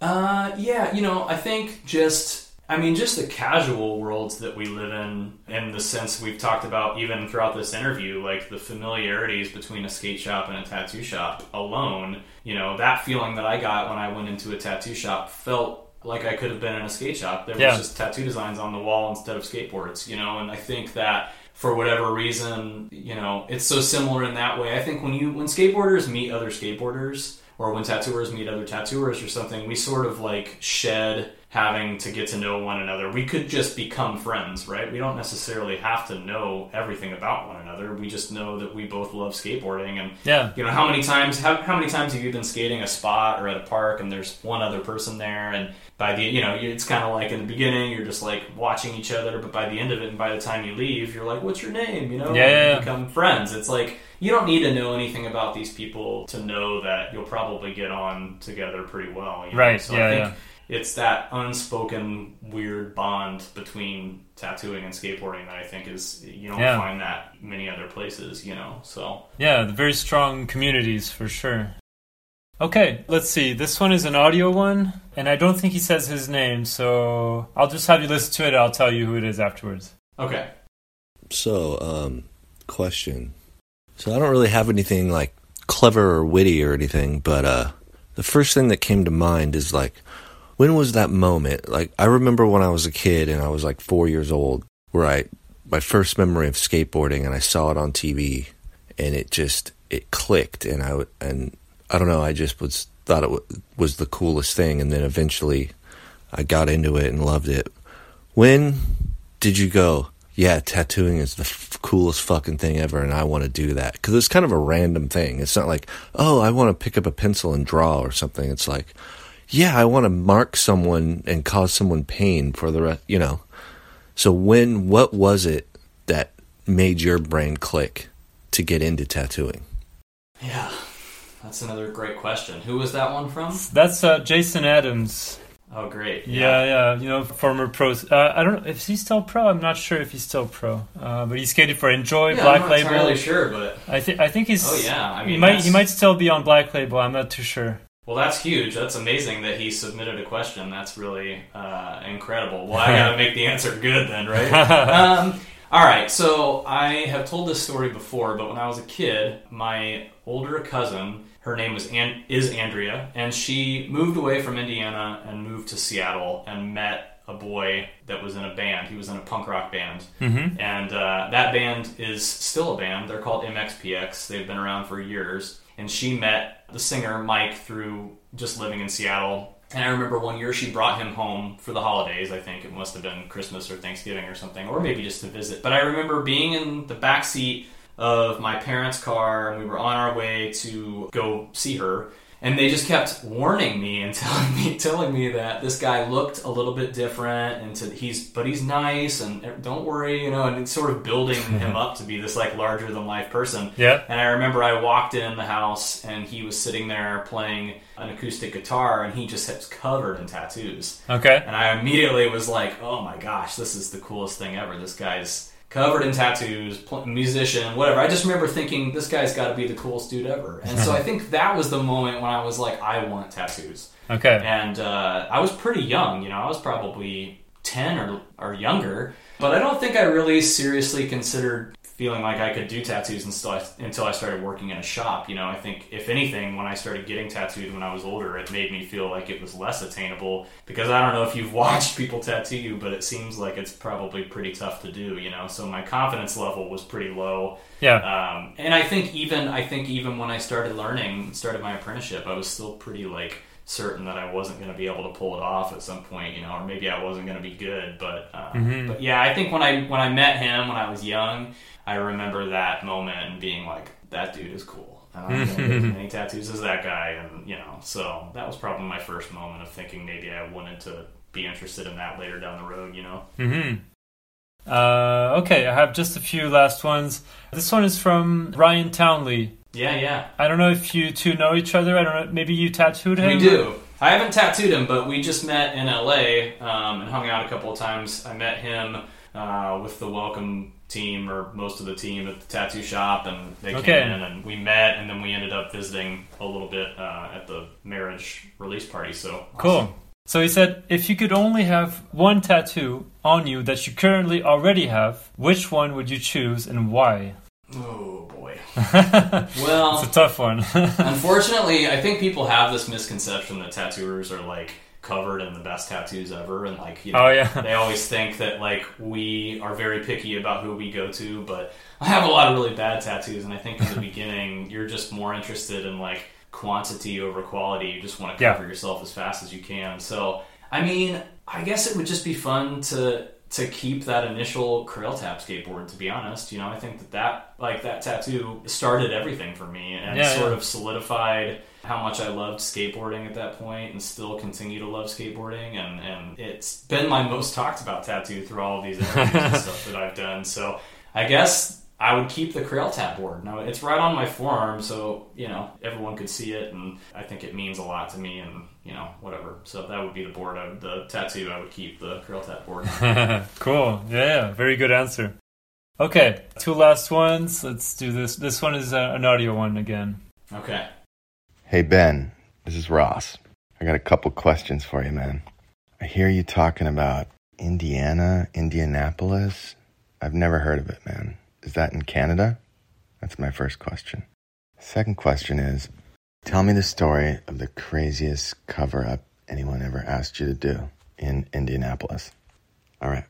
Uh, yeah, you know, I think just, I mean, just the casual worlds that we live in, in the sense we've talked about even throughout this interview, like the familiarities between a skate shop and a tattoo shop alone, you know, that feeling that I got when I went into a tattoo shop felt like I could have been in a skate shop. There was just tattoo designs on the wall instead of skateboards, you know, and I think that for whatever reason, you know, it's so similar in that way. I think when you when skateboarders meet other skateboarders or when tattooers meet other tattooers or something, we sort of like shed having to get to know one another. We could just become friends, right? We don't necessarily have to know everything about one another. We just know that we both love skateboarding and Yeah. you know how many times how, how many times have you been skating a spot or at a park and there's one other person there and by the you know it's kind of like in the beginning you're just like watching each other but by the end of it and by the time you leave you're like what's your name you know Yeah, you become friends it's like you don't need to know anything about these people to know that you'll probably get on together pretty well you know? Right, so yeah, I think yeah. It's that unspoken weird bond between tattooing and skateboarding that I think is you don't Yeah. find that many other places, you know. So Yeah, the very strong communities for sure. Okay, let's see. This one is an audio one, and I don't think he says his name, so I'll just have you listen to it. I'll tell you who it is afterwards. okay, So, um, question. So I don't really have anything like clever or witty or anything, but uh, the first thing that came to mind is like, when was that moment? Like, I remember when I was a kid and I was like four years old, where I my first memory of skateboarding and I saw it on TV, and it just it clicked, and I and I don't know, I just was thought it w- was the coolest thing, and then eventually I got into it and loved it. When did you go? Yeah, tattooing is the f- coolest fucking thing ever, and I want to do that because it's kind of a random thing. It's not like, oh, I want to pick up a pencil and draw or something. It's like, yeah, I want to mark someone and cause someone pain for the rest, you know. So when, what was it that made your brain click to get into tattooing? yeah, that's another great question. Who was that one from? That's uh, Jason Adams. Oh, great. Yeah, yeah, you know, former pro. Uh, I don't know if he's still pro. I'm not sure if he's still pro, uh, but he skated for Enjoy, Yeah, Black I'm not Label. entirely sure, but I think I think he's. oh yeah, I mean, he might he might still be on Black Label. I'm not too sure. Well, that's huge. That's amazing that he submitted a question. That's really uh, incredible. Well, I got to make the answer good then, right? um, all right. So I have told this story before, but when I was a kid, my older cousin, her name was An- is Andrea, and she moved away from Indiana and moved to Seattle and met a boy that was in a band. He was in a punk rock band, Mm-hmm. and uh, that band is still a band. They're called MXPX. They've been around for years. And she met the singer Mike through just living in Seattle. And I remember one year she brought him home for the holidays. I think it must have been Christmas or Thanksgiving or something, or maybe just to visit. But I remember being in the back seat of my parents' car, and we were on our way to go see her. And they just kept warning me and telling me, telling me that this guy looked a little bit different, and to, he's, but he's nice, and don't worry, you know, and it's sort of building him up to be this like larger than life person. Yeah. And I remember I walked in the house, and he was sitting there playing an acoustic guitar, and he just was covered in tattoos. Okay. And I immediately was like, oh my gosh, this is the coolest thing ever. This guy's covered in tattoos, pl- musician, whatever. I just remember thinking, this guy's got to be the coolest dude ever. And so I think that was the moment when I was like, I want tattoos. Okay. And uh, I was pretty young, you know, I was probably 10 or, or younger. But I don't think I really seriously considered feeling like I could do tattoos until I, until I started working in a shop. You know, I think, if anything, when I started getting tattooed when I was older, it made me feel like it was less attainable. Because I don't know if you've watched people tattoo you, but it seems like it's probably pretty tough to do, you know? So my confidence level was pretty low. Yeah. Um, and I think even I think even when I started learning, started my apprenticeship, I was still pretty like certain that I wasn't going to be able to pull it off at some point, you know, or maybe I wasn't going to be good. But um, but yeah, I think when I when I met him when I was young, I remember that moment and being like, that dude is cool. And I'm going to get as many tattoos as that guy, and you know, so that was probably my first moment of thinking maybe I wanted to be interested in that later down the road, you know. hmm Uh, okay, I have just a few last ones. This one is from Ryan Townley. Yeah, yeah. I don't know if you two know each other. I don't know. Maybe you tattooed him. We do. I haven't tattooed him, but we just met in LA um, and hung out a couple of times. I met him uh, with the welcome team or most of the team at the tattoo shop, and they Okay. came in and we met, and then we ended up visiting a little bit uh, at the marriage release party. So Cool. So he said, if you could only have one tattoo on you that you currently already have, which one would you choose and why? Oh boy. Well, it's a tough one. Unfortunately, I think people have this misconception that tattooers are like covered in the best tattoos ever, and like you know, Oh, yeah. they always think that like we are very picky about who we go to. But I have a lot of really bad tattoos, and I think in the beginning you're just more interested in like quantity over quality. You just want to Yeah. cover yourself as fast as you can. So I mean, I guess it would just be fun to to keep that initial Crailtap skateboard. To be honest, you know, I think that that like that tattoo started everything for me and Yeah, sort yeah. of solidified how much I loved skateboarding at that point and still continue to love skateboarding and, and it's been my most talked about tattoo through all of these interviews and stuff that I've done. So I guess I would keep the Crailtap board. Now it's right on my forearm, so you know everyone could see it, and I think it means a lot to me, and you know whatever. So that would be the board, I would, the tattoo. I would keep the Crailtap board. cool. Yeah, very good answer. Okay, two last ones. Let's do this. This one is uh, an audio one again. Okay. Hey Ben, this is Ross. I got a couple questions for you, man. I hear you talking about Indiana, Indianapolis. I've never heard of it, man. Is that in Canada? That's my first question. Second question is tell me the story of the craziest cover up anyone ever asked you to do in Indianapolis. All right.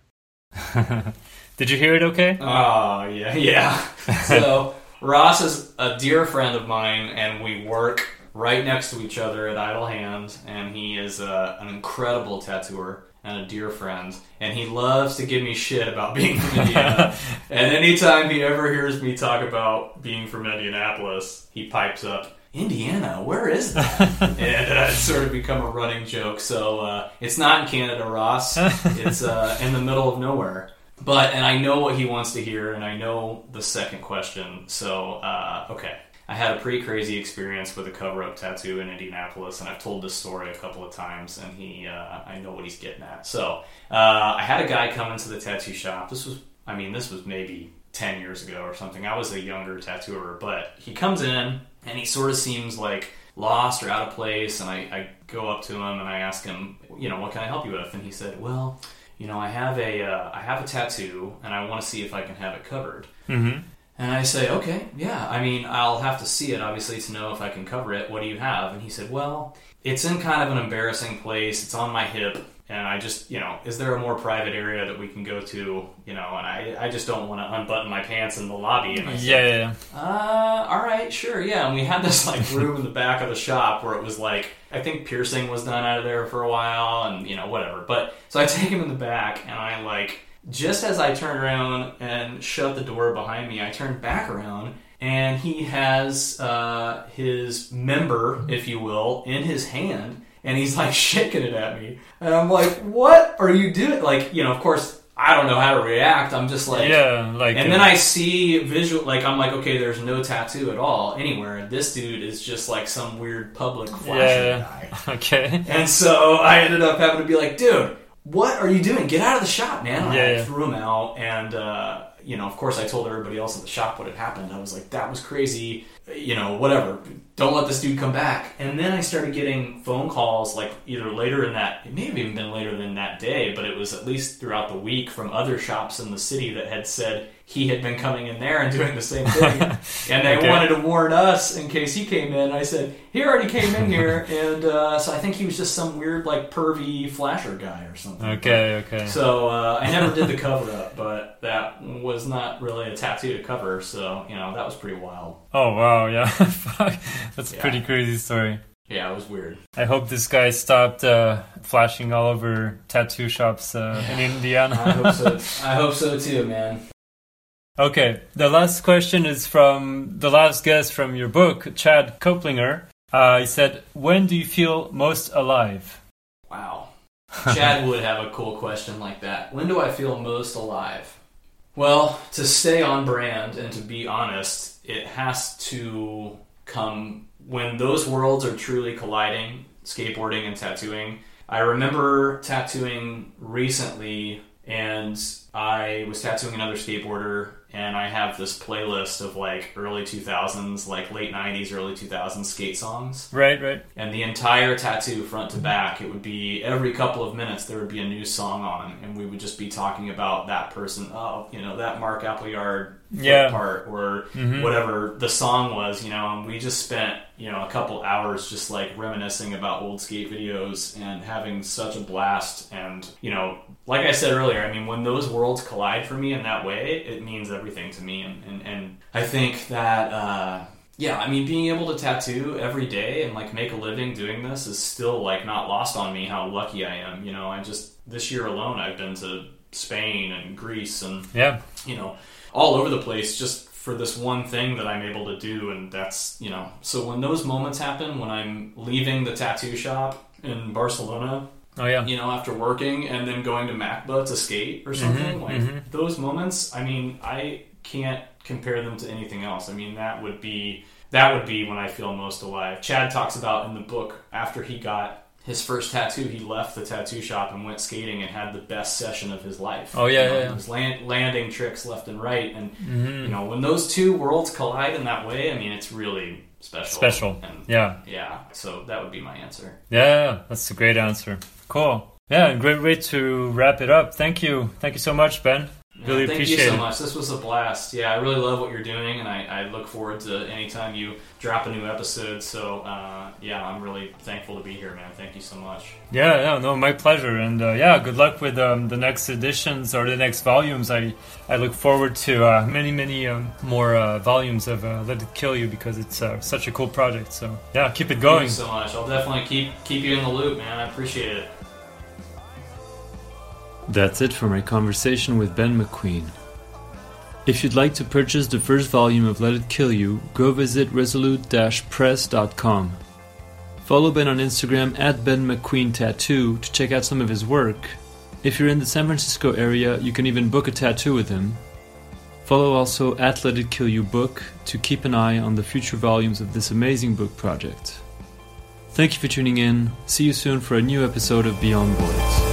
Did you hear it okay? Oh yeah, yeah. so Ross is a dear friend of mine, and we work right next to each other at Idle Hands. And he is uh, an incredible tattooer and a dear friend. And he loves to give me shit about being from Indiana. and anytime he ever hears me talk about being from Indianapolis, he pipes up. Indiana, where is that? and uh, it's sort of become a running joke. So uh, it's not in Canada, Ross. It's uh, in the middle of nowhere. But and I know what he wants to hear, and I know the second question. So uh, okay, I had a pretty crazy experience with a cover-up tattoo in Indianapolis, and I've told this story a couple of times, and he, uh, I know what he's getting at. So uh, I had a guy come into the tattoo shop. This was, I mean, this was maybe ten years ago or something. I was a younger tattooer, but he comes in and he sort of seems like lost or out of place, and I, I go up to him and I ask him, you know, what can I help you with? And he said, well you know, I have a uh, I have a tattoo and I want to see if I can have it covered. Mm-hmm. And I say, okay, yeah. I mean, I'll have to see it obviously to know if I can cover it. What do you have? And he said, well, it's in kind of an embarrassing place. It's on my hip, and I just, you know, is there a more private area that we can go to? You know, and I I just don't want to unbutton my pants in the lobby. And I said, Yeah, yeah, yeah. uh, all right, sure, yeah. And we had this like room in the back of the shop where it was like I think piercing was done out of there for a while, and you know whatever. But so I take him in the back, and I like just as I turn around and shut the door behind me, I turn back around. And he has uh, his member, if you will, in his hand, and he's like shaking it at me. And I'm like, "What are you doing?" Like, you know, of course, I don't know how to react. I'm just like, yeah, like and uh, then I see visual, like I'm like, okay, there's no tattoo at all anywhere. This dude is just like some weird public flashing Yeah. guy. okay. And so I ended up having to be like, dude, what are you doing? Get out of the shop, man. And Yeah, I yeah. threw him out, and uh, you know, of course, I told everybody else at the shop what had happened. I was like, that was crazy. You know, whatever. Don't let this dude come back. And then I started getting phone calls, like either later in that, it may have even been later than that day, but it was at least throughout the week from other shops in the city that had said he had been coming in there and doing the same thing. and they Okay. wanted to warn us in case he came in. I said, he already came in here. and uh, so I think he was just some weird, like, pervy flasher guy or something. Okay, okay. So uh, I never did the cover up, but that was not really a tattoo to cover, so you know that was pretty wild. Oh wow, yeah. Fuck. That's a pretty crazy story. Yeah, it was weird. I hope this guy stopped uh, flashing all over tattoo shops uh, in Indiana. I hope so. I hope so too, man. Okay, the last question is from the last guest from your book, Chad Koeplinger. Uh, he said, "When do you feel most alive?" Wow. Chad would have a cool question like that. When do I feel most alive? Well, to stay on brand and to be honest, it has to come when those worlds are truly colliding, skateboarding and tattooing. I remember tattooing recently and I was tattooing another skateboarder and I have this playlist of like early 2000s, like late 90s, early 2000s skate songs Right, right. and the entire tattoo front to back it would be every couple of minutes there would be a new song on and we would just be talking about that person oh you know that mark appleyard Yeah. part or Mhm. whatever the song was you know and we just spent you know a couple hours just like reminiscing about old skate videos and having such a blast and you know like i said earlier i mean when those worlds collide for me in that way it means everything to me and and, and i think that uh yeah, I mean, being able to tattoo every day and like make a living doing this is still like not lost on me how lucky I am. You know, I just this year alone I've been to Spain and Greece and Yeah, you know all over the place just for this one thing that I'm able to do, and that's you know. So when those moments happen, when I'm leaving the tattoo shop in Barcelona, oh yeah. you know, after working and then going to Macba to skate or something, Mhm, like mhm. those moments, I mean, I can't compare them to anything else. I mean, that would be that would be when I feel most alive. Chad talks about in the book after he got his first tattoo, he left the tattoo shop and went skating and had the best session of his life. Oh, yeah, You know, yeah, yeah. He was land, landing tricks left and right, and Mhm. you know when those two worlds collide in that way, I mean, it's really special. Special. And Yeah. yeah. So that would be my answer. Yeah, that's a great answer. Cool. Yeah, and great way to wrap it up. Thank you. Thank you so much, Ben. Really Yeah, thank appreciate you so it. much. This was a blast. Yeah, I really love what you're doing, and I, I look forward to anytime you drop a new episode. So, uh, yeah, I'm really thankful to be here, man. Thank you so much. Yeah, yeah, no, my pleasure. And uh, yeah, good luck with um, the next editions or the next volumes. I I look forward to uh, many, many um, more uh, volumes of uh, Let It Kill You because it's uh, such a cool project. So yeah, keep it going. Thank you so much. I'll definitely keep keep you in the loop, man. I appreciate it. That's it for my conversation with Ben McQueen. If you'd like to purchase the first volume of Let It Kill You, go visit resolute-press.com. Follow Ben on Instagram at Ben McQueen Tattoo to check out some of his work. If you're in the San Francisco area, you can even book a tattoo with him. Follow also at Let It Kill You Book to keep an eye on the future volumes of this amazing book project. Thank you for tuning in. See you soon for a new episode of Beyond Boards.